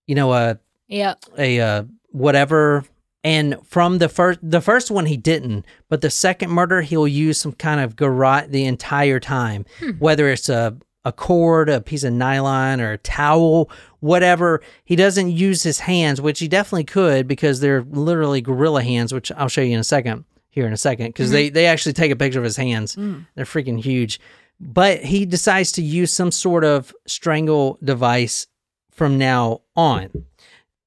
you know, a Yeah. a uh, whatever. And from the first, the first one he didn't, but the second murder he'll use some kind of garrote the entire time, hmm. whether it's a a cord, a piece of nylon, or a towel, whatever. He doesn't use his hands, which he definitely could because they're literally gorilla hands, which I'll show you in a second. Here in a second, because they mm-hmm. they actually take a picture of his hands. Mm. They're freaking huge. But he decides to use some sort of strangle device from now on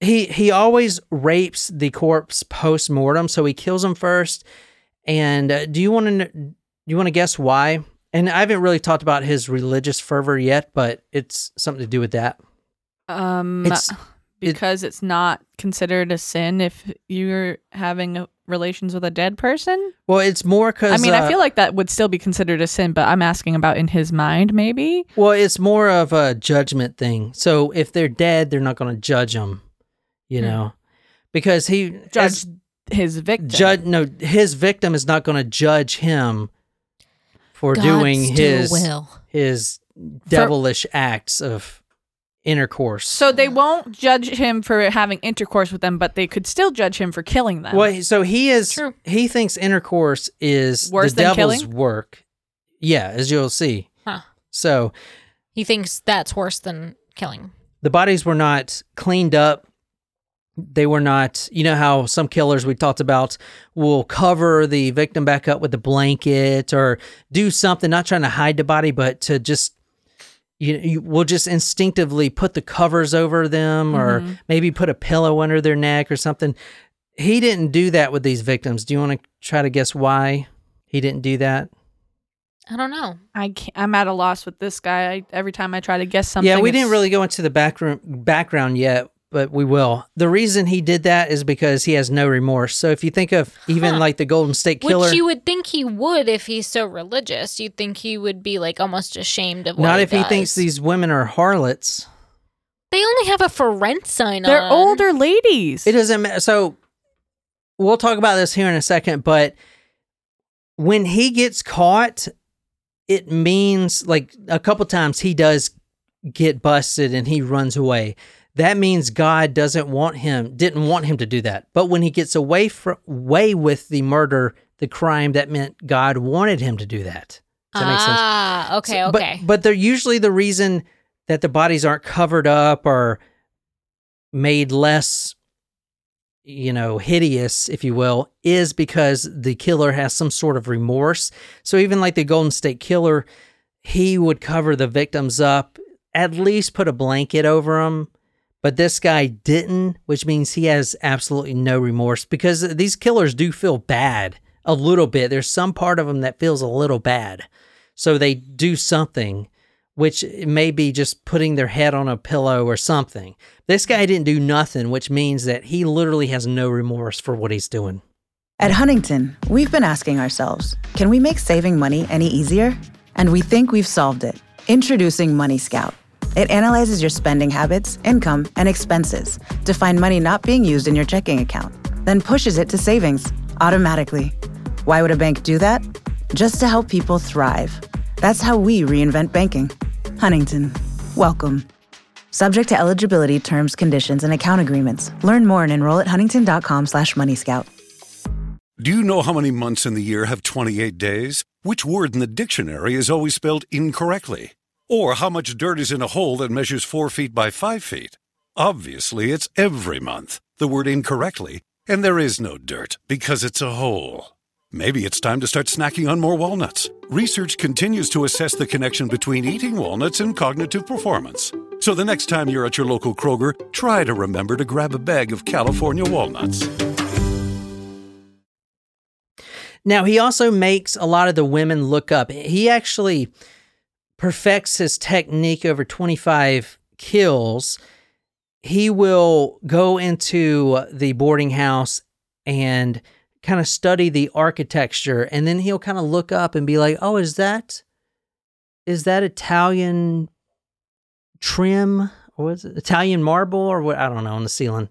he he always rapes the corpse post mortem, so he kills him first. And uh, do you want to do you want to guess why? And I haven't really talked about his religious fervor yet, but it's something to do with that. Um, It's- because it's not considered a sin if you're having a- relations with a dead person. Well, it's more because I mean, I feel like that would still be considered a sin, but I'm asking about in his mind, maybe. well, it's more of a judgment thing. So if they're dead, they're not going to judge them, you Hmm. know, because he Judge as- his victim. judge no his victim is not going to judge him for God doing still his will. his devilish acts of intercourse. So they won't judge him for having intercourse with them, but they could still judge him for killing them. well, so he is True. he thinks intercourse is Worse the than devil's killing? work. Yeah, as you'll see. Huh. So He thinks that's worse than killing. the bodies were not cleaned up. They were not, you know how some killers we talked about will cover the victim back up with a blanket or do something, not trying to hide the body, but to just, you, you will just instinctively put the covers over them or mm-hmm. maybe put a pillow under their neck or something. He didn't do that with these victims. Do you want to try to guess why he didn't do that? I don't know. I can't, I'm at a loss with this guy. I, every time I try to guess something, yeah, we didn't really go into the background background yet, but we will. The reason he did that is because he has no remorse. So if you think of even Huh. like the Golden State Killer, Which you would think he would if he's so religious. You'd think he would be like almost ashamed of what not he if he thinks these women are harlots. They only have a for rent sign on. They're on. older ladies. It doesn't matter. So we'll talk about this here in a second, but when he gets caught, it means like a couple times he does get busted and he runs away. That means God doesn't want him, didn't want him to do that. But when he gets away from away with the murder, the crime, that meant God wanted him to do that. Does that make sense? ah, okay, So- but- okay. But, they're usually the reason that the bodies aren't covered up or made less, you know, hideous, if you will, is because the killer has some sort of remorse. So even like the Golden State Killer, he would cover the victims up, at least put a blanket over them. But this guy didn't, which means he has absolutely no remorse because these killers do feel bad a little bit. There's some part of them that feels a little bad. So they do something, which may be just putting their head on a pillow or something. This guy didn't do nothing, which means that he literally has no remorse for what he's doing. At Huntington, we've been asking ourselves can we make saving money any easier? And we think we've solved it. Introducing Money Scout. It analyzes your spending habits, income, and expenses to find money not being used in your checking account, then pushes it to savings automatically. Why would a bank do that? Just to help people thrive. That's how we reinvent banking. Huntington, welcome. Subject to eligibility, terms, conditions, and account agreements. Learn more and enroll at huntington.com slash moneyscout. Do you know how many months in the year have 28 days? Which word in the dictionary is always spelled incorrectly? Or how much dirt is in a hole that measures 4 feet by 5 feet? Obviously, it's every month. The word incorrectly, and there is no dirt because it's a hole. Maybe it's time to start snacking on more walnuts. Research continues to assess the connection between eating walnuts and cognitive performance. So the next time you're at your local Kroger, try to remember to grab a bag of California walnuts. Now, he also makes a lot of the women look up. He actually perfects his technique over 25 kills. He will go into the boarding house and kind of study the architecture and then he'll kind of look up and be like, "Oh, is that is that Italian trim or was it Italian marble or what I don't know on the ceiling."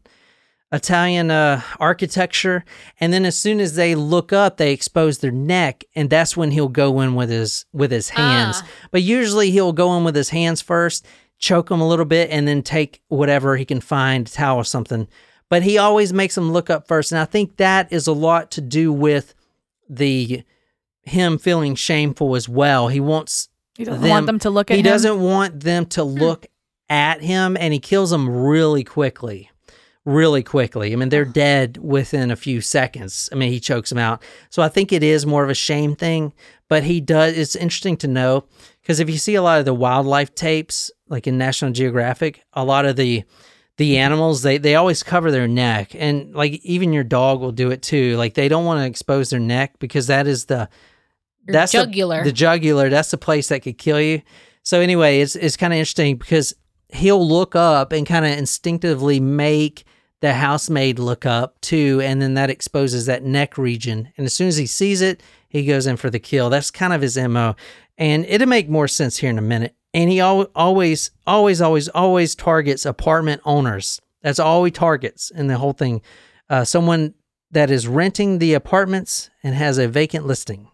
Italian uh, architecture. And then as soon as they look up, they expose their neck, and that's when he'll go in with his with his hands. Ah. But usually he'll go in with his hands first, choke them a little bit, and then take whatever he can find, towel or something. But he always makes them look up first, and I think that is a lot to do with the him feeling shameful as well. He wants He doesn't want them to look at he him. Hmm. doesn't want them to look at him, and he kills them really quickly. Really quickly. I mean, they're dead within a few seconds. I mean, he chokes them out. So I think it is more of a shame thing, but he does. It's interesting to know because if you see a lot of the wildlife tapes, like in National Geographic, a lot of the the mm-hmm. animals they they always cover their neck, and like even your dog will do it too. Like they don't want to expose their neck because that is the Your that's the- jugular. The, jugular. That's the place that could kill you. So anyway, it's it's kind of interesting because he'll look up and kind of instinctively make the housemaid look up too, and then that exposes that neck region. And as soon as he sees it, he goes in for the kill. That's kind of his mo, and it'll make more sense here in a minute. And he al- always, always, always, always targets apartment owners. That's all he targets in the whole thing. Uh, someone that is renting the apartments and has a vacant listing.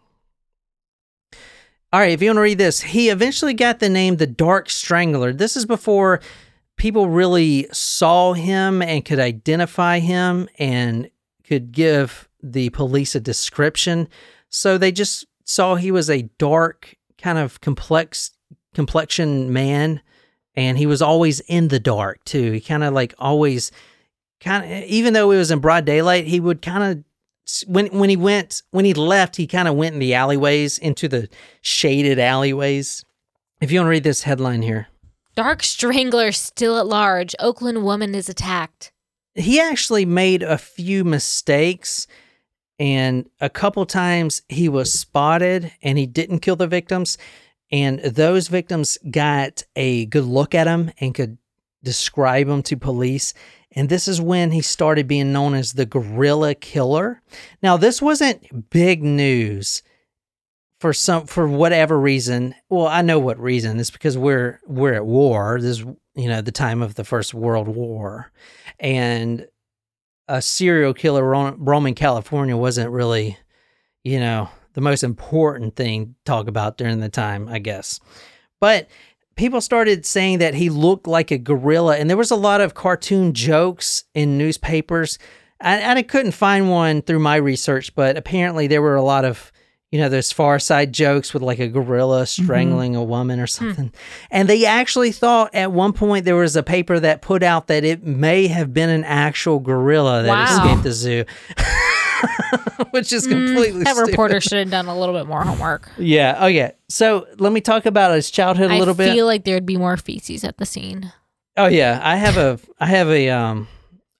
All right, if you want to read this, he eventually got the name the Dark Strangler. This is before people really saw him and could identify him and could give the police a description. So they just saw he was a dark, kind of complex complexion man, and he was always in the dark too. He kind of like always, kind of even though it was in broad daylight, he would kind of when when he went when he left, he kind of went in the alleyways into the shaded alleyways. If you want to read this headline here, Dark Strangler still at large. Oakland woman is attacked. he actually made a few mistakes and a couple times he was spotted and he didn't kill the victims and those victims got a good look at him and could describe him to police and this is when he started being known as the gorilla killer now this wasn't big news for some for whatever reason well i know what reason it's because we're we're at war this is you know the time of the first world war and a serial killer roaming California wasn't really, you know, the most important thing to talk about during the time, I guess. But people started saying that he looked like a gorilla, and there was a lot of cartoon jokes in newspapers. And I couldn't find one through my research, but apparently there were a lot of, you know, those far side jokes with like a gorilla mm-hmm. strangling a woman or hmm. something. And they actually thought at one point there was a paper that put out that it may have been an actual gorilla that Wow. escaped the zoo. Which is mm. completely That stupid. reporter should have done a little bit more homework. Yeah. Oh, yeah. So let me talk about his childhood a I little bit. I feel like there'd be more feces at the scene. Oh yeah, I have a I have a um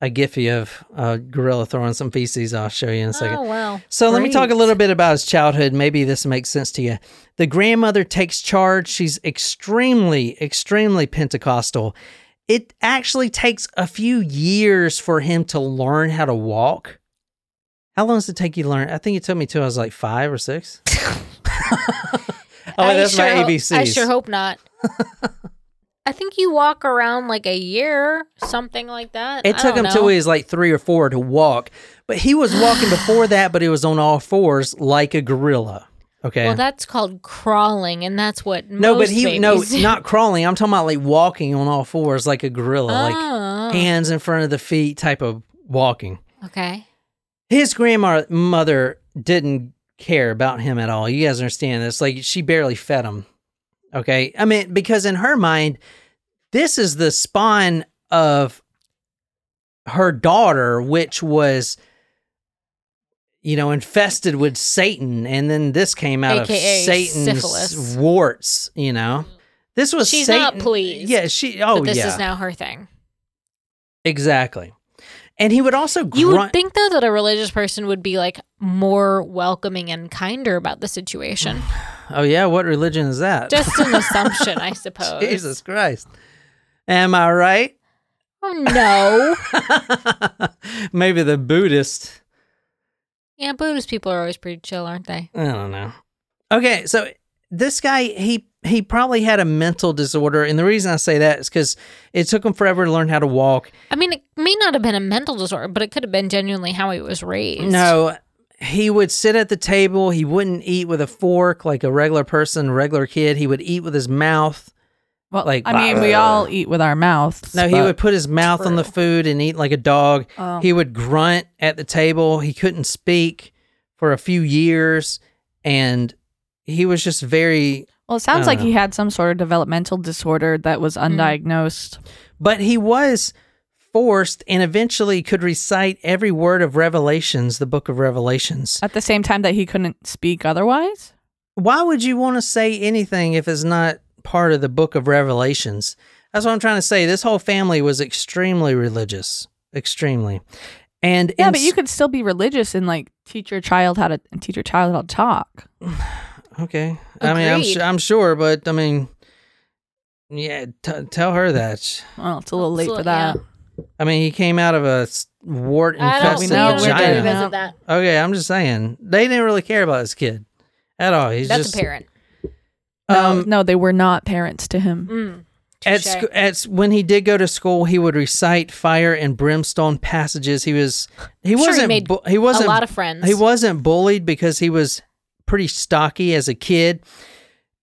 a Giphy of a gorilla throwing some feces. I'll show you in a oh, second. Oh well. So let me talk a little bit about his childhood. Maybe this makes sense to you. The grandmother takes charge. She's extremely, extremely Pentecostal. It actually takes a few years for him to learn how to walk. How long does it take you to learn? I think it took me till I was like five or six. oh, I that's sure my ho- ABCs. I sure hope not. I think you walk around like a year, something like that. It I took him till know. he was like three or four to walk, but he was walking before that, but he was on all fours like a gorilla. Okay. Well, that's called crawling, and that's what no, but he no do. not crawling. I'm talking about like walking on all fours like a gorilla, like Oh, hands in front of the feet type of walking. okay. His grandmother didn't care about him at all. You guys understand this? Like she barely fed him. Okay, I mean because in her mind, this is the spawn of her daughter, which was. You know, infested with Satan, and then this came out AKA of Satan's syphilis. warts. You know, this was She's Satan. not pleased Yeah, she. Oh, but this yeah, is now her thing. exactly. And he would also You would think though that a religious person would be like more welcoming and kinder about the situation. oh yeah, what religion is that? Just an assumption, I suppose. Jesus Christ. Am I right? Oh no. Maybe the Buddhist. Yeah, Buddhist people are always pretty chill, aren't they? I don't know. Okay, so this guy he he probably had a mental disorder, and the reason I say that is because it took him forever to learn how to walk. I mean, it may not have been a mental disorder, but it could have been genuinely how he was raised. No, he would sit at the table. He wouldn't eat with a fork like a regular person, regular kid. He would eat with his mouth. Well, Like, I mean, we all eat with our mouths. No, he would put his mouth on the food and eat like a dog. Oh. He would grunt at the table. He couldn't speak for a few years, and he was just very. Well, it sounds like don't he had some sort of developmental disorder that was Hmm. undiagnosed. But he was forced and eventually could recite every word of Revelations, the book of Revelations. At the same time that he couldn't speak otherwise. Why would you want to say anything if it's not part of the book of Revelations? That's what I'm trying to say. This whole family was extremely religious, extremely. And Yeah, but you s- could still be religious and like teach your child how to teach your child how to talk. Okay. I mean, I'm, Agreed. su- I'm sure, but I mean, yeah, t- tell her that. Well, it's a little late So, for that. I mean, he came out of a wart I don't, infested we know don't we're need to gonna- vagina. that. Okay, I'm just saying they didn't really care about this kid at all. He's That's just a parent. No, Um, no, they were not parents to him. Mm, at, touche. sc- at when he did go to school, he would recite fire and brimstone passages. He was he Sure, he wasn't made bu- he wasn't a lot of friends. He wasn't bullied because he was pretty stocky as a kid.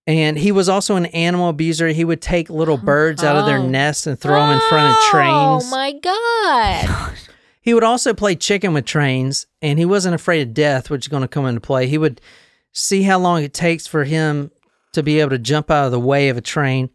And he was also an animal abuser. He would take little birds out of their Oh. nests and throw them in front of oh trains. Oh my god! He would also play chicken with trains, and he wasn't afraid of death, which is going to come into play. He would see how long it takes for him to be able to jump out of the way of a train.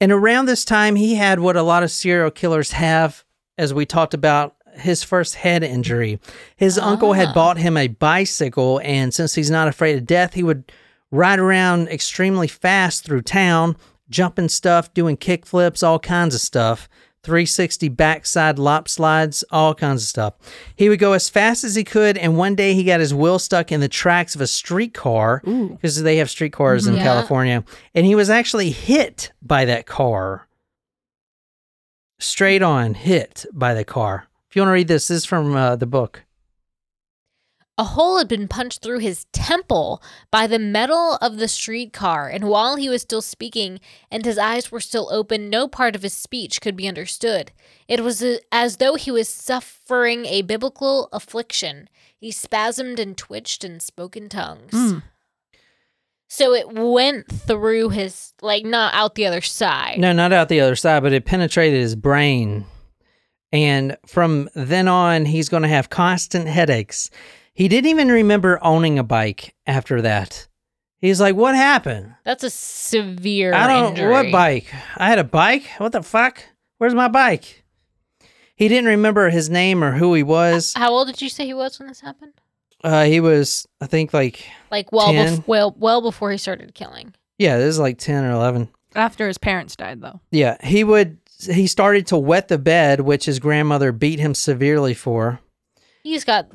And around this time, he had what a lot of serial killers have, as we talked about, his first head injury. His uncle had ah. bought him a bicycle, and since he's not afraid of death, he would ride around extremely fast through town, jumping stuff, doing kick flips, all kinds of stuff. 360 backside lop slides, all kinds of stuff. He would go as fast as he could, and one day he got his wheel stuck in the tracks of a streetcar because they have streetcars in Yeah. California, and he was actually hit by that car. Straight on, hit by the car. If you want to read this, this is from uh, the book. A hole had been punched through his temple by the metal of the streetcar, and while he was still speaking and his eyes were still open, no part of his speech could be understood. It was as though he was suffering a biblical affliction. He spasmed and twitched and spoke in tongues. Mm. So it went through his, like, not out the other side. No, not out the other side, but it penetrated his brain. And from then on, he's going to have constant headaches. He didn't even remember owning a bike after that. He's like, What happened? That's a severe I don't injury. what bike. I had a bike. What the fuck? Where's my bike? He didn't remember his name or who he was. How old did you say he was when this happened? Uh, he was, I think, like Like well, 10. bef- well, well before he started killing. yeah, this is like ten or eleven. After his parents died, though. Yeah, he would. He started to wet the bed, which his grandmother beat him severely for. He's got.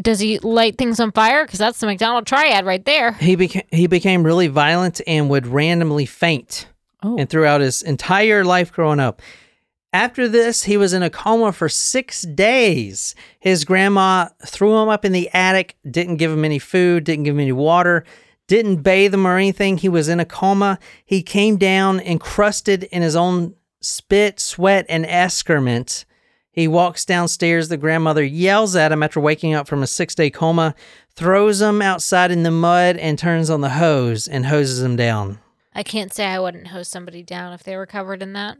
Does he light things on fire? Because that's the McDonald triad right there. He became he became really violent and would randomly faint. Oh. And throughout his entire life growing up. After this, he was in a coma for six days. His grandma threw him up in the attic, didn't give him any food, didn't give him any water, didn't bathe him or anything. He was in a coma. He came down encrusted in his own spit, sweat, and excrement. He walks downstairs. The grandmother yells at him after waking up from a six day coma, throws him outside in the mud, and turns on the hose and hoses him down. I can't say I wouldn't hose somebody down if they were covered in that.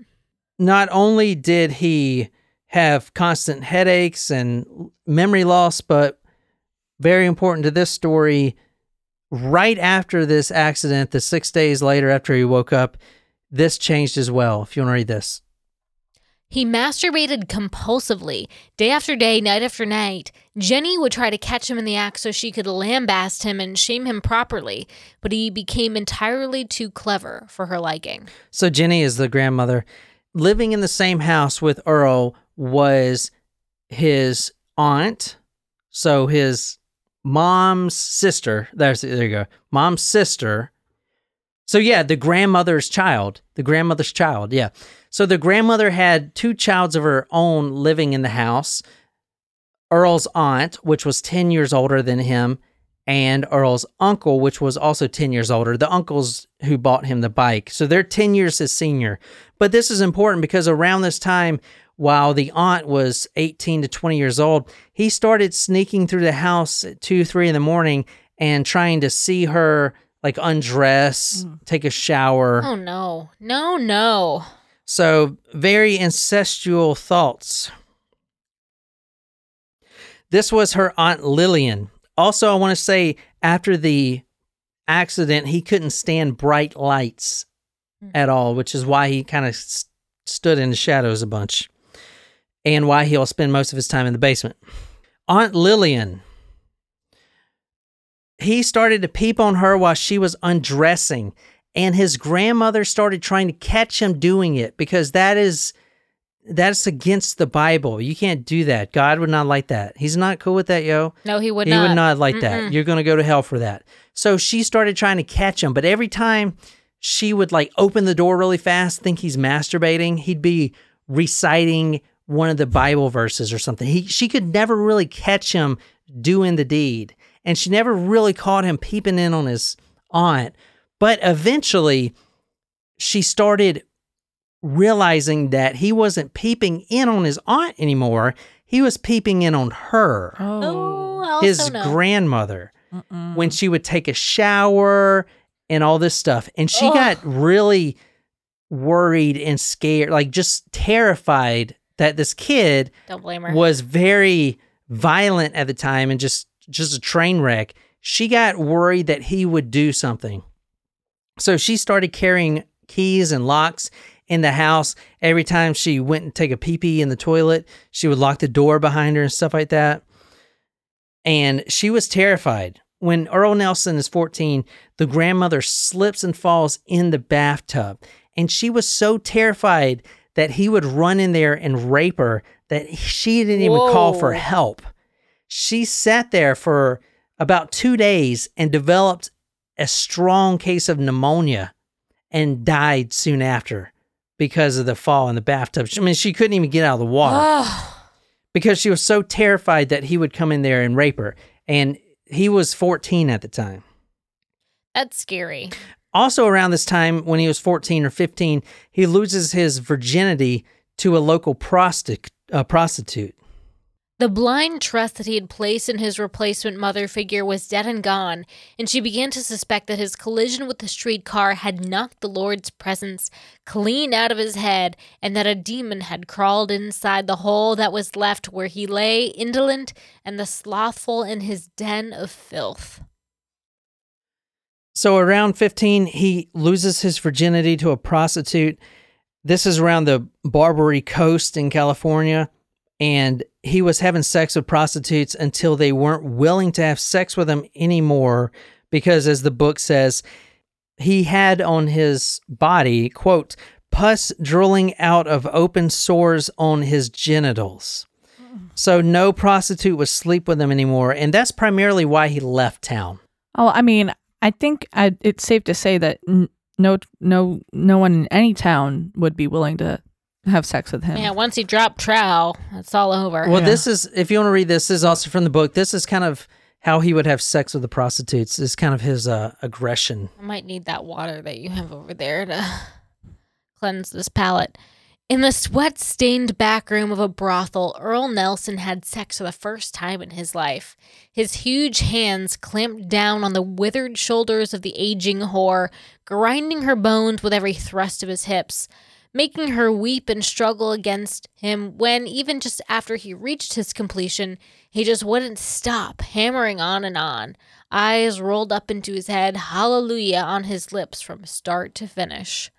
Not only did he have constant headaches and memory loss, but very important to this story, right after this accident, the six days later after he woke up, this changed as well. If you want to read this. He masturbated compulsively, day after day, night after night. Jenny would try to catch him in the act so she could lambaste him and shame him properly, but he became entirely too clever for her liking. So Jenny is the grandmother. Living in the same house with Earle was his aunt. So his mom's sister. There's there you go. Mom's sister. So yeah, the grandmother's child. The grandmother's child. Yeah. So the grandmother had two childs of her own living in the house. Earle's aunt, which was 10 years older than him, and Earle's uncle, which was also 10 years older. The uncles who bought him the bike. So they're 10 years his senior. But this is important because around this time, while the aunt was 18 to 20 years old, he started sneaking through the house at 2, 3 in the morning and trying to see her like undress, mm. take a shower. Oh no. No, no. So, very incestual thoughts. This was her Aunt Lillian. Also, I want to say after the accident, he couldn't stand bright lights hmm. at all, which is why he kind of s- stood in the shadows a bunch and why he'll spend most of his time in the basement. Aunt Lillian. He started to peep on her while she was undressing, and his grandmother started trying to catch him doing it because that is that's against the Bible. You can't do that. God would not like that. He's not cool with that, yo. No, he would not. he not. would not like that. You're going to go to hell for that. So she started trying to catch him, but every time she would like open the door really fast, think he's masturbating, he'd be reciting one of the Bible verses or something. He she could never really catch him doing the deed. And she never really caught him peeping in on his aunt. But eventually she started realizing that he wasn't peeping in on his aunt anymore. He was peeping in on her Oh, oh I also his know. grandmother when she would take a shower and all this stuff. And she Ugh. got really worried and scared, like just terrified that this kid Don't blame her. was very violent at the time and just just a train wreck. She got worried that he would do something. So she started carrying keys and locks in the house. Every time she went and take a pee pee in the toilet, she would lock the door behind her and stuff like that. And she was terrified. When Earle Nelson is 14, the grandmother slips and falls in the bathtub. And she was so terrified that he would run in there and rape her that she didn't even call for help. She sat there for about two days and developed a strong case of pneumonia and died soon after because of the fall in the bathtub. I mean, she couldn't even get out of the water Oh, because she was so terrified that he would come in there and rape her. And he was 14 at the time. that's scary. Also, around this time, when he was 14 or 15, he loses his virginity to a local uh, prostitute. The blind trust that he had placed in his replacement mother figure was dead and gone, and she began to suspect that his collision with the streetcar had knocked the Lord's presence clean out of his head, and that a demon had crawled inside the hole that was left where he lay indolent and the slothful in his den of filth. So, around 15, he loses his virginity to a prostitute. This is around the Barbary Coast in California. And he was having sex with prostitutes until they weren't willing to have sex with him anymore. Because, as the book says, he had on his body, quote, pus drilling out of open sores on his genitals. Mm. So, no prostitute would sleep with him anymore. And that's primarily why he left town. Oh, I mean, I think I, it's safe to say that n- no, no, no one in any town would be willing to have sex with him. Yeah, once he dropped trow, it's all over. Well, Yeah. this is if you want to read this, this is also from the book. This is kind of how he would have sex with the prostitutes. This is kind of his uh, aggression. I might need that water that you have over there to cleanse this palate. In the sweat stained back room of a brothel, Earle Nelson had sex for the first time in his life. His huge hands clamped down on the withered shoulders of the aging whore, grinding her bones with every thrust of his hips, making her weep and struggle against him when, even just after he reached his completion, he just wouldn't stop, hammering on and on eyes rolled up into his head, hallelujah on his lips from start to finish.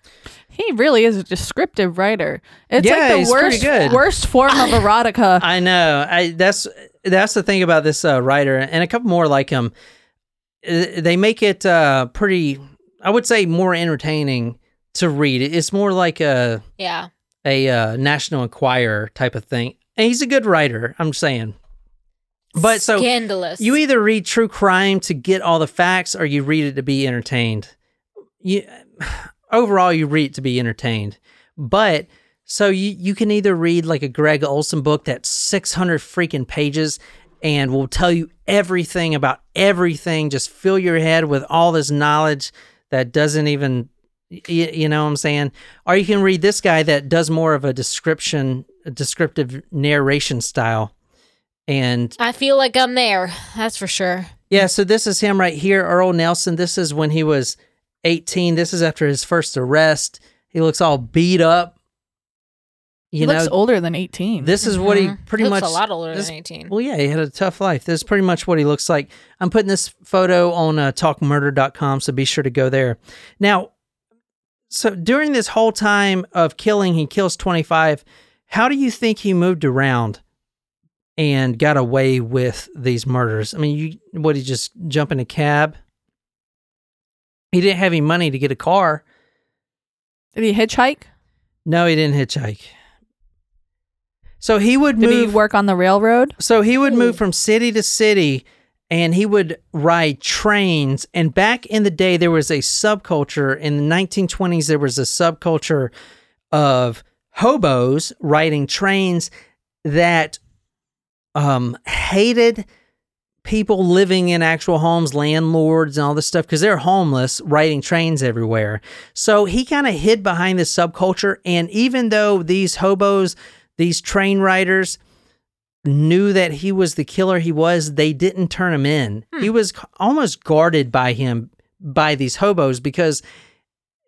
He really is a descriptive writer. It's Yeah, like the worst, good. worst form of erotica. I know. I that's that's the thing about this uh, writer and a couple more like him. Uh, They make it uh, pretty. I would say more entertaining to read. It's more like a Yeah. a uh, National Enquirer type of thing. And he's a good writer. I'm saying. But so scandalous. You either read true crime to get all the facts or you read it to be entertained. You overall you read it to be entertained. But so you you can either read like a Gregg Olsen book that's 600 freaking pages and will tell you everything about everything. Just fill your head with all this knowledge that doesn't even, y- you know what I'm saying? Or you can read this guy that does more of a description, a descriptive narration style. And I feel like I'm there. That's for sure. yeah, so this is him right here, Earle Nelson. This is when he was 18. This is after his first arrest. He looks all beat up. You he know, looks older than 18. this is what he Mhm. pretty He much looks a lot older this- than 18. Well, yeah, he had a tough life. This is pretty much what he looks like. I'm putting this photo on uh, talkmurder.com, so be sure to go there. Now, so during this whole time of killing, he kills 25. How do you think he moved around and got away with these murders? I mean, you what he just jump in a cab? He didn't have any money to get a car. Did he hitchhike? No, he didn't hitchhike. So he would Did move he work on the railroad? So he would move from city to city and he would ride trains. And back in the day, there was a subculture. In the 1920s, there was a subculture of hobos riding trains that um, hated people living in actual homes, landlords, and all this stuff because they're homeless, riding trains everywhere. So he kind of hid behind this subculture. And even though these hobos, these train riders, knew that he was the killer he was, they didn't turn him in. Hmm. He was almost guarded by him by these hobos because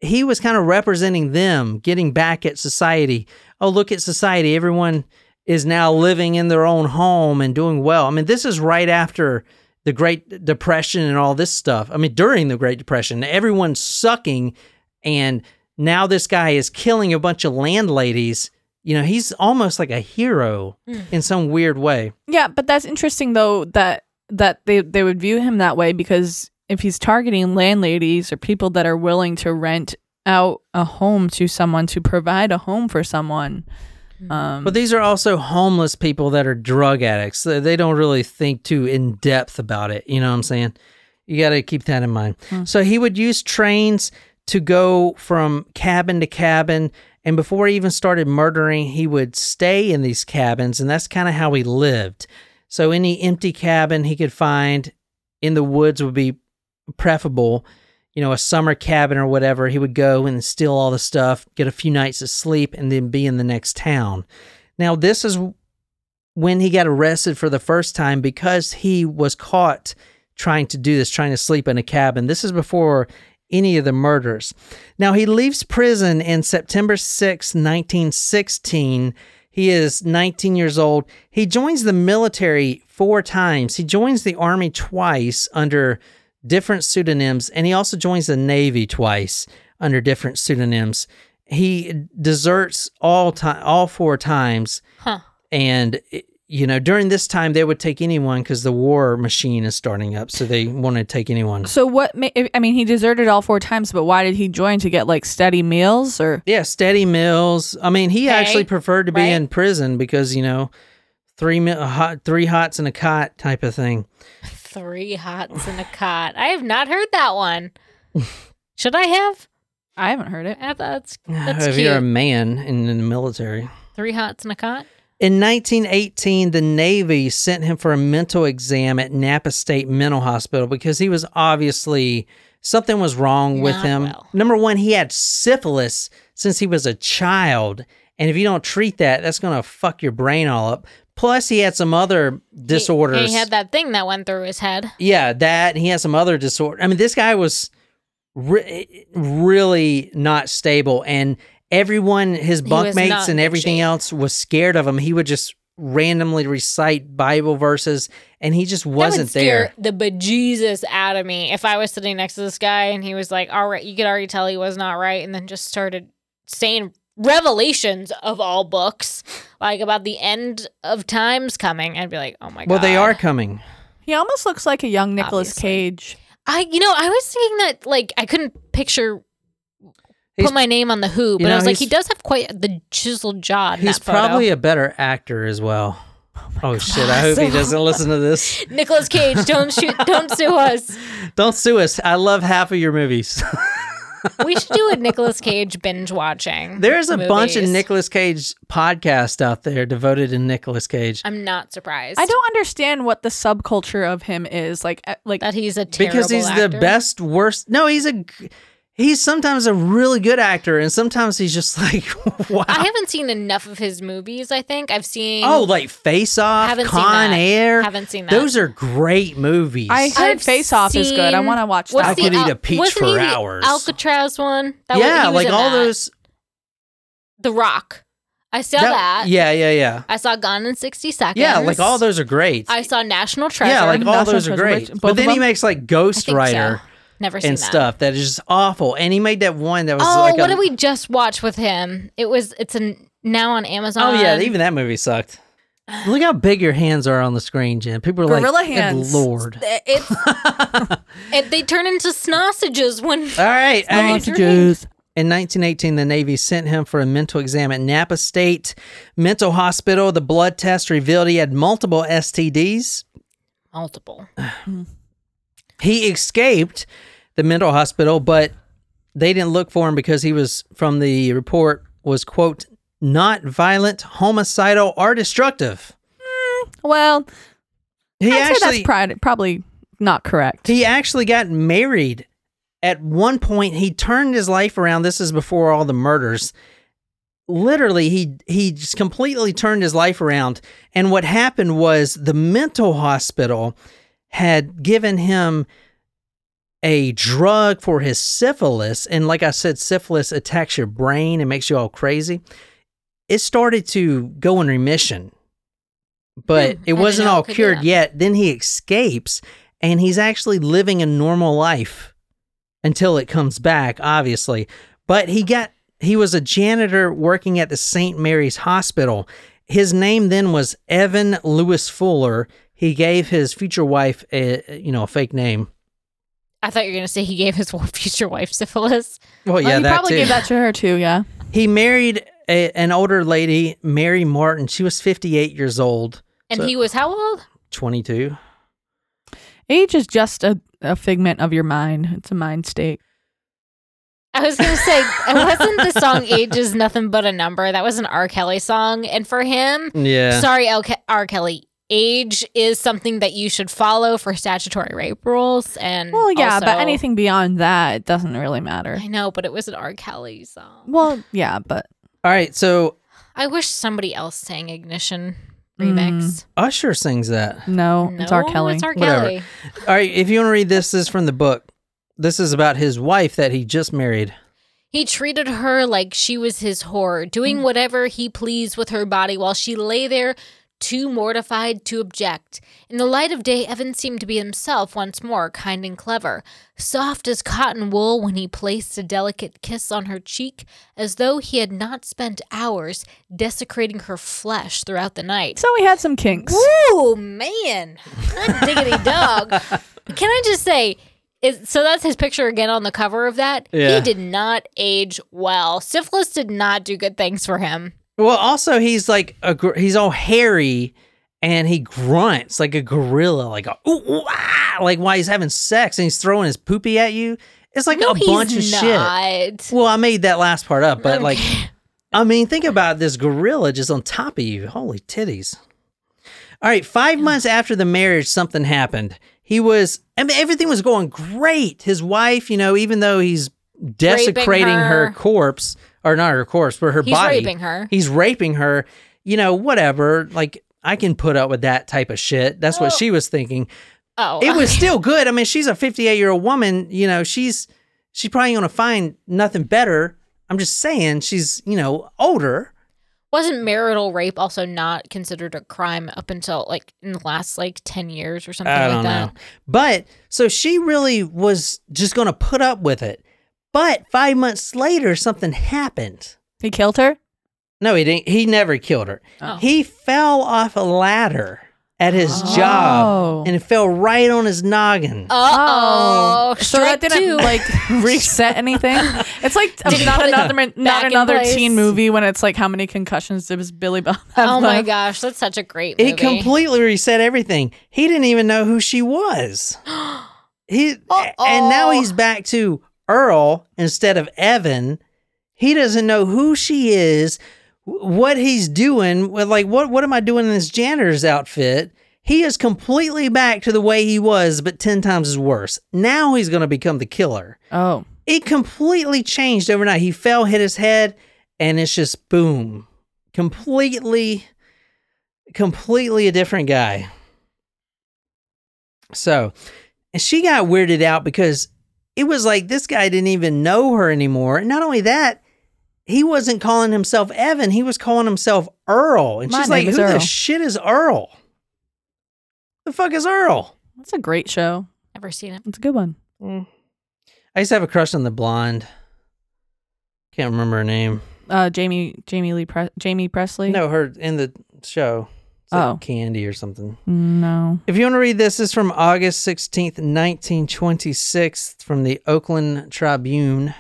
he was kind of representing them, getting back at society. Oh, look at society. Everyone is now living in their own home and doing well. I mean, this is right after the Great Depression and all this stuff. I mean, during the Great Depression, everyone's sucking and now this guy is killing a bunch of landladies. You know, he's almost like a hero hmm. in some weird way. Yeah, but that's interesting though that that they they would view him that way because if he's targeting landladies or people that are willing to rent out a home to someone to provide a home for someone, hmm. um, But these are also homeless people that are drug addicts. They they don't really think too in depth about it. You know what I'm saying? You got to keep that in mind. Hmm. So he would use trains to go from cabin to cabin. And before he even started murdering, he would stay in these cabins. And that's kind of how he lived. So any empty cabin he could find in the woods would be preferable. You know, a summer cabin or whatever, he would go and steal all the stuff, get a few nights of sleep, and then be in the next town. Now, this is when he got arrested for the first time because he was caught trying to do this, trying to sleep in a cabin. This is before any of the murders. Now, he leaves prison in September 6, 1916. He is 19 years old. He joins the military four times. He joins the army twice under different pseudonyms, and he also joins the Navy twice under different pseudonyms. He deserts all time, all four times, Huh. and you know during this time they would take anyone because the war machine is starting up, so they want to take anyone. so what? Ma- I mean, he deserted all four times, but why did he join to get like steady meals or? Yeah, steady meals. I mean, he actually preferred to be right? in prison because you know, three mi- hot, three hots and a cot type of thing. Three hots and a cot. I have not heard that one. Should I have? I haven't heard it. That's that's if cute. you're a man in, in the military. Three hots and a cot. In 1918, the Navy sent him for a mental exam at Napa State Mental Hospital because he was obviously something was wrong with him. well. Number one, he had syphilis since he was a child. And if you don't treat that, that's going to fuck your brain all up. Plus, he had some other disorders. He, had that thing that went through his head. Yeah, that he had some other disorder. I mean, this guy was re- really not stable, and everyone, his bunkmates and everything else, was scared of him. He would just randomly recite Bible verses, and he just that would wasn't scare there. the bejesus out of me if I was sitting next to this guy and he was like, "All right," you could already tell he was not right, and then just started saying revelations of all books, like about the end of times coming. I'd be like, "Oh my god!" Well, they are coming. He almost looks like a young Nicolas Obviously. Cage. I, you know, I was thinking that like I couldn't picture. He's- Put my name on the who, but you know, I was like, he does have quite the chiseled jaw. In He's that photo. probably a better actor as well. Oh, shit! I hope he doesn't listen to this. Nicolas Cage. Don't shoot. Don't sue us. Don't sue us. I love half of your movies. we should do a Nicolas Cage binge watching. There's a bunch of Nicolas Cage podcasts out there devoted to Nicolas Cage. I'm not surprised. I don't understand what the subculture of him is. Like, uh, like that he's a terrible because he's the best worst no he's a g- he's sometimes a really good actor and sometimes he's just like wow I haven't seen enough of his movies. I think I've seen. oh like face off Haven't seen con that. air Haven't seen that. those are great movies I heard I've Face Off is good. I want to watch what's that. I could the eat Al- a peach wasn't for he the hours. Alcatraz one. That was, yeah was like in all that. those The Rock. I saw that. yeah yeah yeah I saw Gone in 60 Seconds. yeah like all those are great I saw National Treasure. yeah like all National those are great which- but then he makes like ghost think rider so. Never seen and that. stuff that is just awful and he made that one that was Oh, like what a, did we just watch with him? It was. It's an, now on Amazon. oh yeah even that movie sucked look how big your hands are on the screen Jen people are Gorilla like hands. Lord It's. it, they turn into sausages when. all right all right. Sausages. In 1918, the Navy sent him for a mental exam at Napa State Mental Hospital. The blood test revealed he had multiple STDs. Multiple. Hmm. He escaped the mental hospital, but they didn't look for him because he was, from the report, was, quote, not violent, homicidal, or destructive. Hmm, well, He I'd say actually, that's probably not correct. he actually got married. At one point, he turned his life around. This is before all the murders. Literally, he he just completely turned his life around. And what happened was the mental hospital had given him a drug for his syphilis. And like I said, syphilis attacks your brain and makes you all crazy. It started to go in remission, but I it wasn't all it could do cured yet. Then he escapes and he's actually living a normal life until it comes back, obviously. But he got he was a janitor working at the St. Mary's Hospital. His name then was Evan Lewis Fuller. He gave his future wife a you know a fake name. I thought you were gonna say he gave his future wife syphilis. Well, yeah, you that probably too. gave that to her too. Yeah. He married a, an older lady, Mary Martin. She was 58 years old, And So- he was how old? 22. Age is just a, a figment of your mind. It's a mind state. I was gonna say wasn't the song "Age is Nothing But a Number." That was an R. Kelly song, and for him, Yeah. sorry, L- Ke- R. Kelly, age is something that you should follow for statutory rape rules. And Well, yeah, but anything beyond that it doesn't really matter. I know, but it was an R. Kelly song. Well, yeah, but All right, so I wish somebody else sang "Ignition" remix. Usher sings that. no, No, Mm. it's R. Kelly. It's R. Whatever. Kelly. All right, if you want to read this, this is from the book. This is about his wife that he just married. He treated her like she was his whore, Mm. doing whatever he pleased with her body while she lay there, too mortified to object. In the light of day, Evan seemed to be himself once more, kind and clever, soft as cotton wool when he placed a delicate kiss on her cheek, as though he had not spent hours desecrating her flesh throughout the night. So we had some kinks. Woo, man. Hot diggity dog. Can I just say, is, so that's his picture again on the cover of that. Yeah. He did not age well. Syphilis did not do good things for him. Well, also he's like a gr- he's all hairy and he grunts like a gorilla, like a ooh, ooh, ah, like while he's having sex and he's throwing his poopy at you. It's like no, a bunch of he's shit. Well, I made that last part up, but like, I mean, think about this gorilla just on top of you. Holy titties. All right, five months after the marriage, something happened. He was, I mean, everything was going great. His wife, you know, even though he's desecrating her. her. corpse, or not her corpse, but her He's body. raping her. He's raping her. You know, whatever. Like, I can put up with that type of shit. That's what Oh. she was thinking Oh, it was still good. I mean, she's a 58 year old woman. You know, she's she's probably gonna find nothing better. I'm just saying, she's you know older. Wasn't marital rape also not considered a crime up until like in the last like 10 years or something I like don't that? know, but so she really was just gonna put up with it. But five months later, something happened. He killed her. No, he didn't. He never killed her. Oh. He fell off a ladder at his Oh. job, oh. and it fell right on his noggin. Oh. so that didn't like reset anything. It's like Did he not put it another not another teen movie when it's like how many concussions does Billy Bob have Oh my left? gosh, that's such a great movie. It completely reset everything. He didn't even know who she was. He and now he's back to Earle instead of Evan. He doesn't know who she is, what he's doing. Like, what what am I doing in this janitor's outfit? He is completely back to the way he was, but ten times as worse. Now he's going to become the killer. Oh. It completely changed overnight. He fell, hit his head, and it's just boom, completely, completely a different guy. So, and she got weirded out because it was like this guy didn't even know her anymore. And not only that, he wasn't calling himself Evan, he was calling himself Earle. And My she's like, is Who the shit is Earl? The fuck is Earl? That's a great show. Never seen it. It's a good one. I used to have a crush on the blonde. Can't remember her name. Uh, Jamie Jamie Lee Pre- Jaime Pressly. No, her in the show. It's like Oh. Candy or something. no. If you want to read this, this is from August 16th, 1926, from the Oakland Tribune.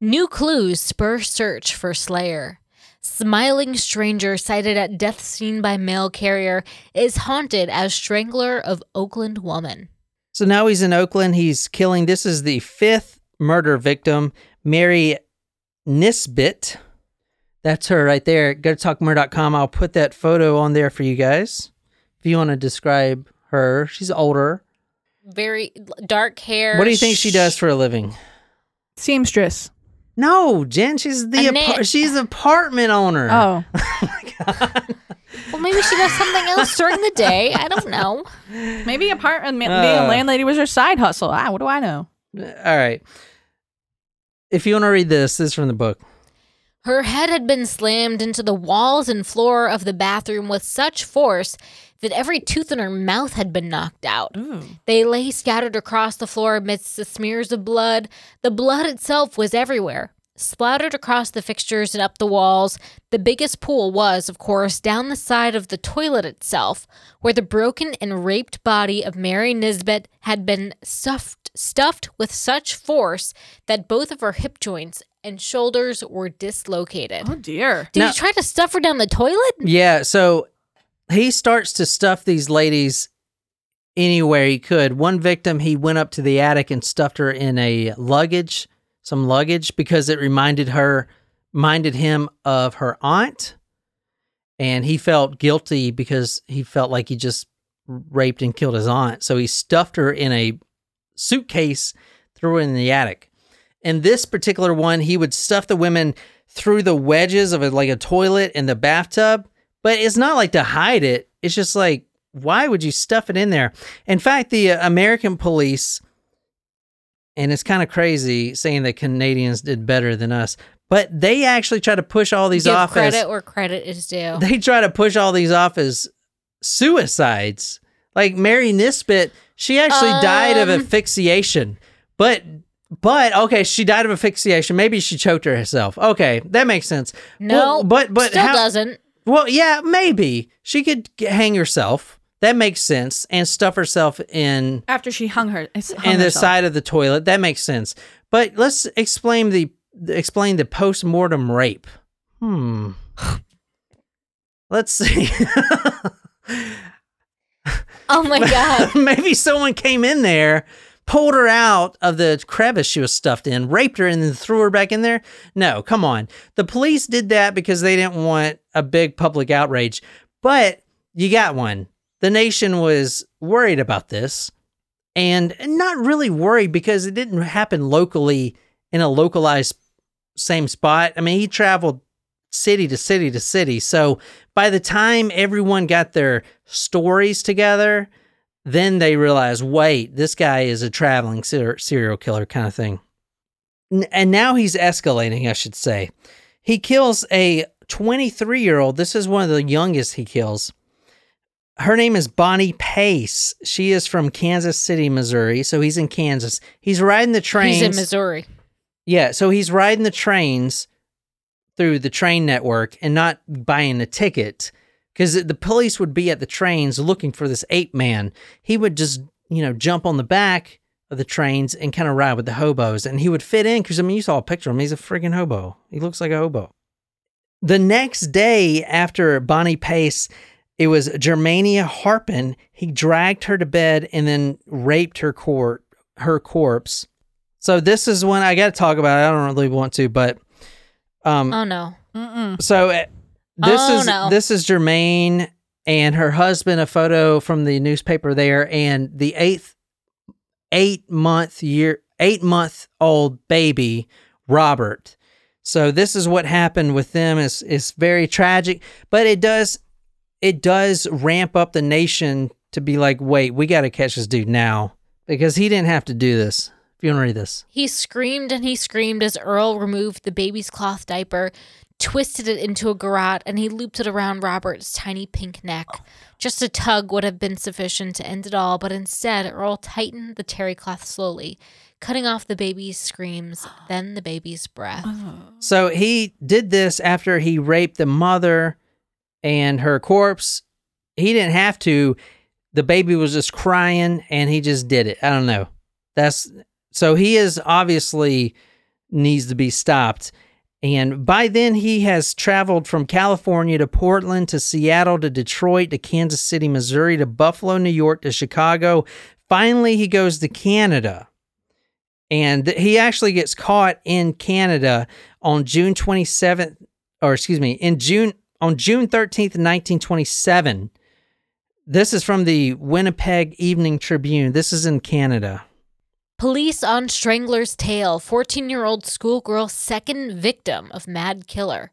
New clues spur search for Slayer. Smiling stranger sighted at death scene by mail carrier is haunted as strangler of Oakland woman. So now he's in Oakland. He's killing. This is the fifth murder victim, Mary Nisbet. That's her right there. Go to talkmurder.com. I'll put that photo on there for you guys. If you want to describe her, she's older. Very dark hair. What do you think she does for a living? Seamstress. No, Jen, she's the A apar- knit. she's apartment owner. Oh. Well, maybe she does something else during the day. I don't know. Maybe apartment being Uh. a landlady was her side hustle. Ah, what do I know? All right. If you want to read this, this is from the book. Her head had been slammed into the walls and floor of the bathroom with such force that every tooth in her mouth had been knocked out. They lay scattered across the floor amidst the smears of blood. The blood itself was everywhere, splattered across the fixtures and up the walls. The biggest pool was, of course, down the side of the toilet itself, where the broken and raped body of Mary Nisbet had been stuffed, stuffed with such force that both of her hip joints and shoulders were dislocated. Oh dear. Did Now- you try to stuff her down the toilet? Yeah, so he starts to stuff these ladies anywhere he could. One victim, he went up to the attic and stuffed her in a luggage, some luggage, because it reminded her, minded him of her aunt. And he felt guilty because he felt like he just raped and killed his aunt. So he stuffed her in a suitcase, threw her in the attic. And this particular one, he would stuff the women through the wedges of a, like a toilet in the bathtub, but it's not like to hide it. It's just like, why would you stuff it in there? In fact, the uh, American police, and it's kind of crazy saying that Canadians did better than us, but they actually try to push all these Give off credit as where credit is due. they try to push all these off as suicides. Like Mary Nisbet, she actually died of Um. asphyxiation. But but okay, she died of asphyxiation. Maybe she choked herself. Okay, that makes sense. no, Well, but but still how, doesn't. well, yeah, maybe she could hang herself. That makes sense, and stuff herself in After she hung her, hung in the herself. side of the toilet. That makes sense. But let's explain the explain the post mortem rape. Hmm. Let's see. Oh my god. Maybe someone came in there, pulled her out of the crevice she was stuffed in, raped her, and then threw her back in there. No, come on. The police did that because they didn't want a big public outrage. But you got one. The nation was worried about this and not really worried because it didn't happen locally in a localized same spot. I mean, he traveled city to city to city. So by the time everyone got their stories together, then they realize, wait, this guy is a traveling ser- serial killer kind of thing. N- and now he's escalating, I should say. He kills a 23 year old. This is one of the youngest he kills. Her name is Bonnie Pace. She is from Kansas City, Missouri. So he's in Kansas. He's riding the trains. He's in Missouri. Yeah, so he's riding the trains through the train network and not buying a ticket because the police would be at the trains looking for this ape man. He would just, you know, jump on the back of the trains and kind of ride with the hobos, and he would fit in because I mean, you saw a picture of him. He's a friggin' hobo. He looks like a hobo. The next day after Bonnie Pace, it was Germania Harpin. He dragged her to bed and then raped her cor- her corpse So this is when I got to talk about it. I don't really want to, but um, Oh no. Mm-mm. so uh, this Oh, is no. this is Jermaine and her husband. A photo from the newspaper there, and the eighth eight month year eight month old baby Robert. So this is what happened with them. is it's very tragic, but it does it does ramp up the nation to be like, wait, we got to catch this dude now because he didn't have to do this. If you want to read this, He screamed and he screamed as Earle removed the baby's cloth diaper, twisted it into a garrote, and he looped it around Robert's tiny pink neck. Just a tug would have been sufficient to end it all, but instead, Earle tightened the terry cloth slowly, cutting off the baby's screams, then the baby's breath. Oh. So he did this after he raped the mother and her corpse. He didn't have to. The baby was just crying and he just did it. I don't know. That's so he is obviously needs to be stopped. And by then he has traveled from California to Portland to Seattle to Detroit to Kansas City, Missouri to Buffalo, New York to Chicago. Finally he goes to Canada. And he actually gets caught in Canada on June 27th, or excuse me, in June on June 13th, 1927. This is from the Winnipeg Evening Tribune. This is in Canada. Police on Strangler's Tail 14 year old schoolgirl second victim of mad killer.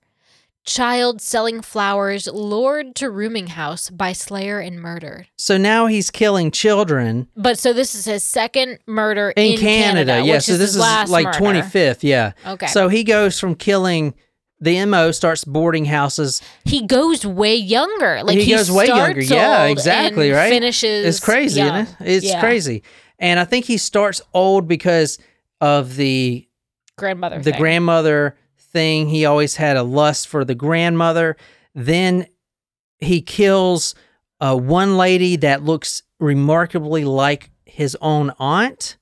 Child selling flowers lured to rooming house by slayer and murdered. So now he's killing children But so this is his second murder in, in, Canada. Yeah, which so is this his is like murder. 25th. Yeah. Okay. So he goes from killing the MO starts boarding houses. he goes way younger. Like he, he, goes way younger. Yeah, exactly. and Right. Finishes. It's crazy, young. isn't it? It's Yeah. crazy. And I think he starts old because of the Grandmother. the thing. grandmother thing. He always had a lust for the grandmother. Then he kills uh, one lady that looks remarkably like his own aunt.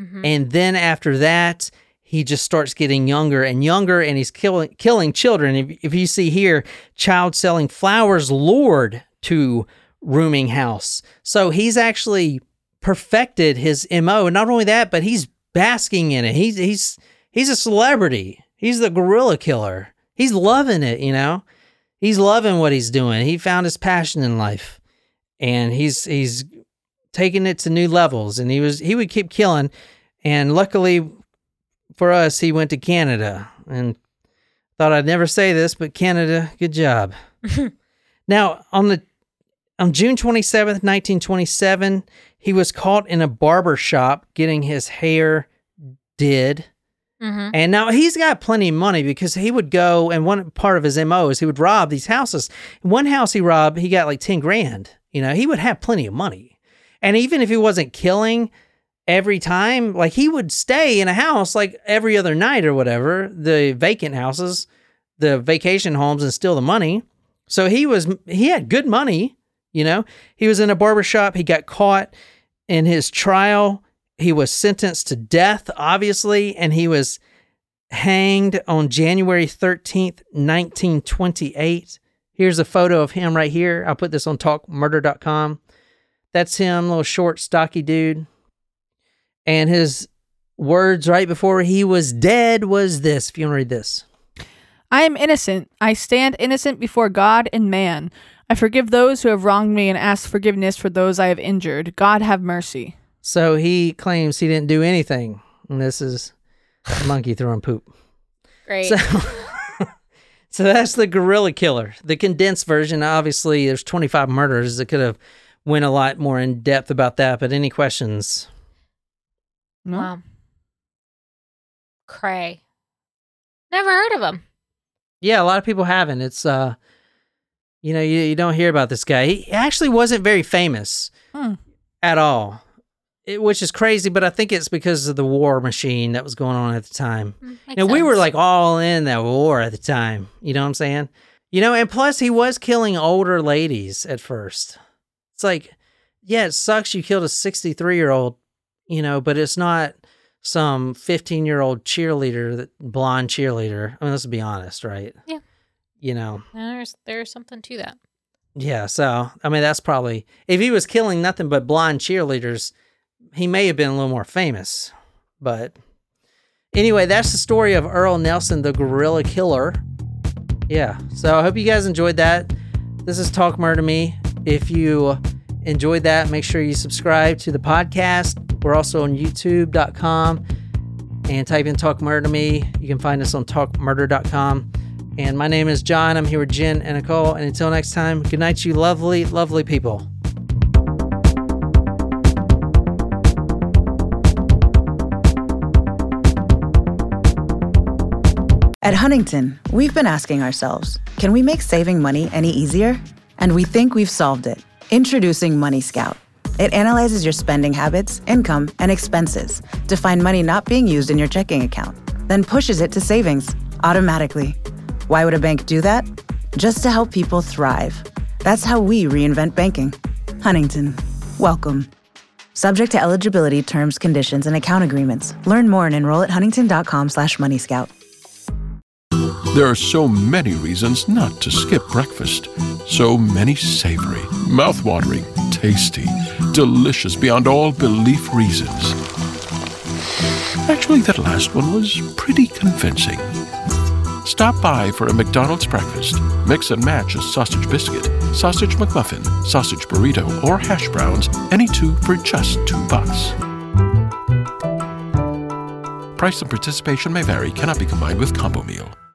Mhm. And then after that, he just starts getting younger and younger, and he's killing killing children. If, if you see here, child selling flowers lured to rooming house. So he's actually perfected his mo. And not only that, but he's basking in it. He's he's he's a celebrity. He's the gorilla killer. He's loving it. You know, he's loving what he's doing. He found his passion in life, and he's he's taking it to new levels. And he was he would keep killing. And luckily for us, he went to Canada and thought I'd never say this, but Canada, good job. now, on the on June 27th, 1927, he was caught in a barber shop getting his hair did. Mhm. And now he's got plenty of money because he would go and one part of his MO is he would rob these houses. One house he robbed, he got like 10 grand. You know, he would have plenty of money. And even if he wasn't killing every time, like he would stay in a house like every other night or whatever, the vacant houses, the vacation homes and steal the money. So he was he had good money, you know. He was in a barber shop, he got caught in his trial. He was sentenced to death, obviously, and he was hanged on January 13th, 1928. Here's a photo of him right here. I'll put this on talkmurder.com. That's him, little short, stocky dude. And his words right before he was dead was this. If you want to read this. I am innocent. I stand innocent before God and man. I forgive those who have wronged me and ask forgiveness for those I have injured. God have mercy. So he claims he didn't do anything. And this is a monkey throwing poop. Great. So, so that's the gorilla killer. The condensed version. Obviously, there's 25 murders. It could have went a lot more in depth about that. But any questions? No? Wow. Cray. Never heard of him. Yeah, a lot of people haven't. It's uh, you know, you, you don't hear about this guy. He actually wasn't very famous Hmm. at all, it, which is crazy. But I think it's because of the war machine that was going on at the time. Mm, Now we were like all in that war at the time. You know what I'm saying? You know, and plus he was killing older ladies at first. It's like, yeah, it sucks you killed a 63 year old, you know, but it's not some 15 year old cheerleader, that blonde cheerleader. I mean, let's be honest, right? Yeah. You know, There's there's something to that. yeah. So I mean, that's probably if he was killing nothing but blonde cheerleaders, he may have been a little more famous, but Anyway, that's the story of Earle Nelson, the gorilla killer. Yeah. So I hope you guys enjoyed that. This is Talk Murder Me. If you enjoyed that, make sure you subscribe to the podcast. We're also on youtube.com and type in Talk Murder Me. You can find us on talkmurder.com. And my name is John. I'm here with Jen and Nicole. And until next time, good night, you lovely, lovely people. At Huntington, we've been asking ourselves can we make saving money any easier? And we think we've solved it. Introducing Money Scout. It analyzes your spending habits, income, and expenses to find money not being used in your checking account, then pushes it to savings automatically. Why would a bank do that? Just to help people thrive. That's how we reinvent banking. Huntington, welcome. Subject to eligibility, terms, conditions, and account agreements. Learn more and enroll at huntington.com slash moneyscout. There are so many reasons not to skip breakfast. So many savory, mouth-watering, tasty, delicious beyond all belief reasons. Actually, that last one was pretty convincing. Stop by for a McDonald's breakfast. Mix and match a sausage biscuit, sausage McMuffin, sausage burrito, or hash browns, any two for just two bucks. Price and participation may vary, cannot be combined with combo meal.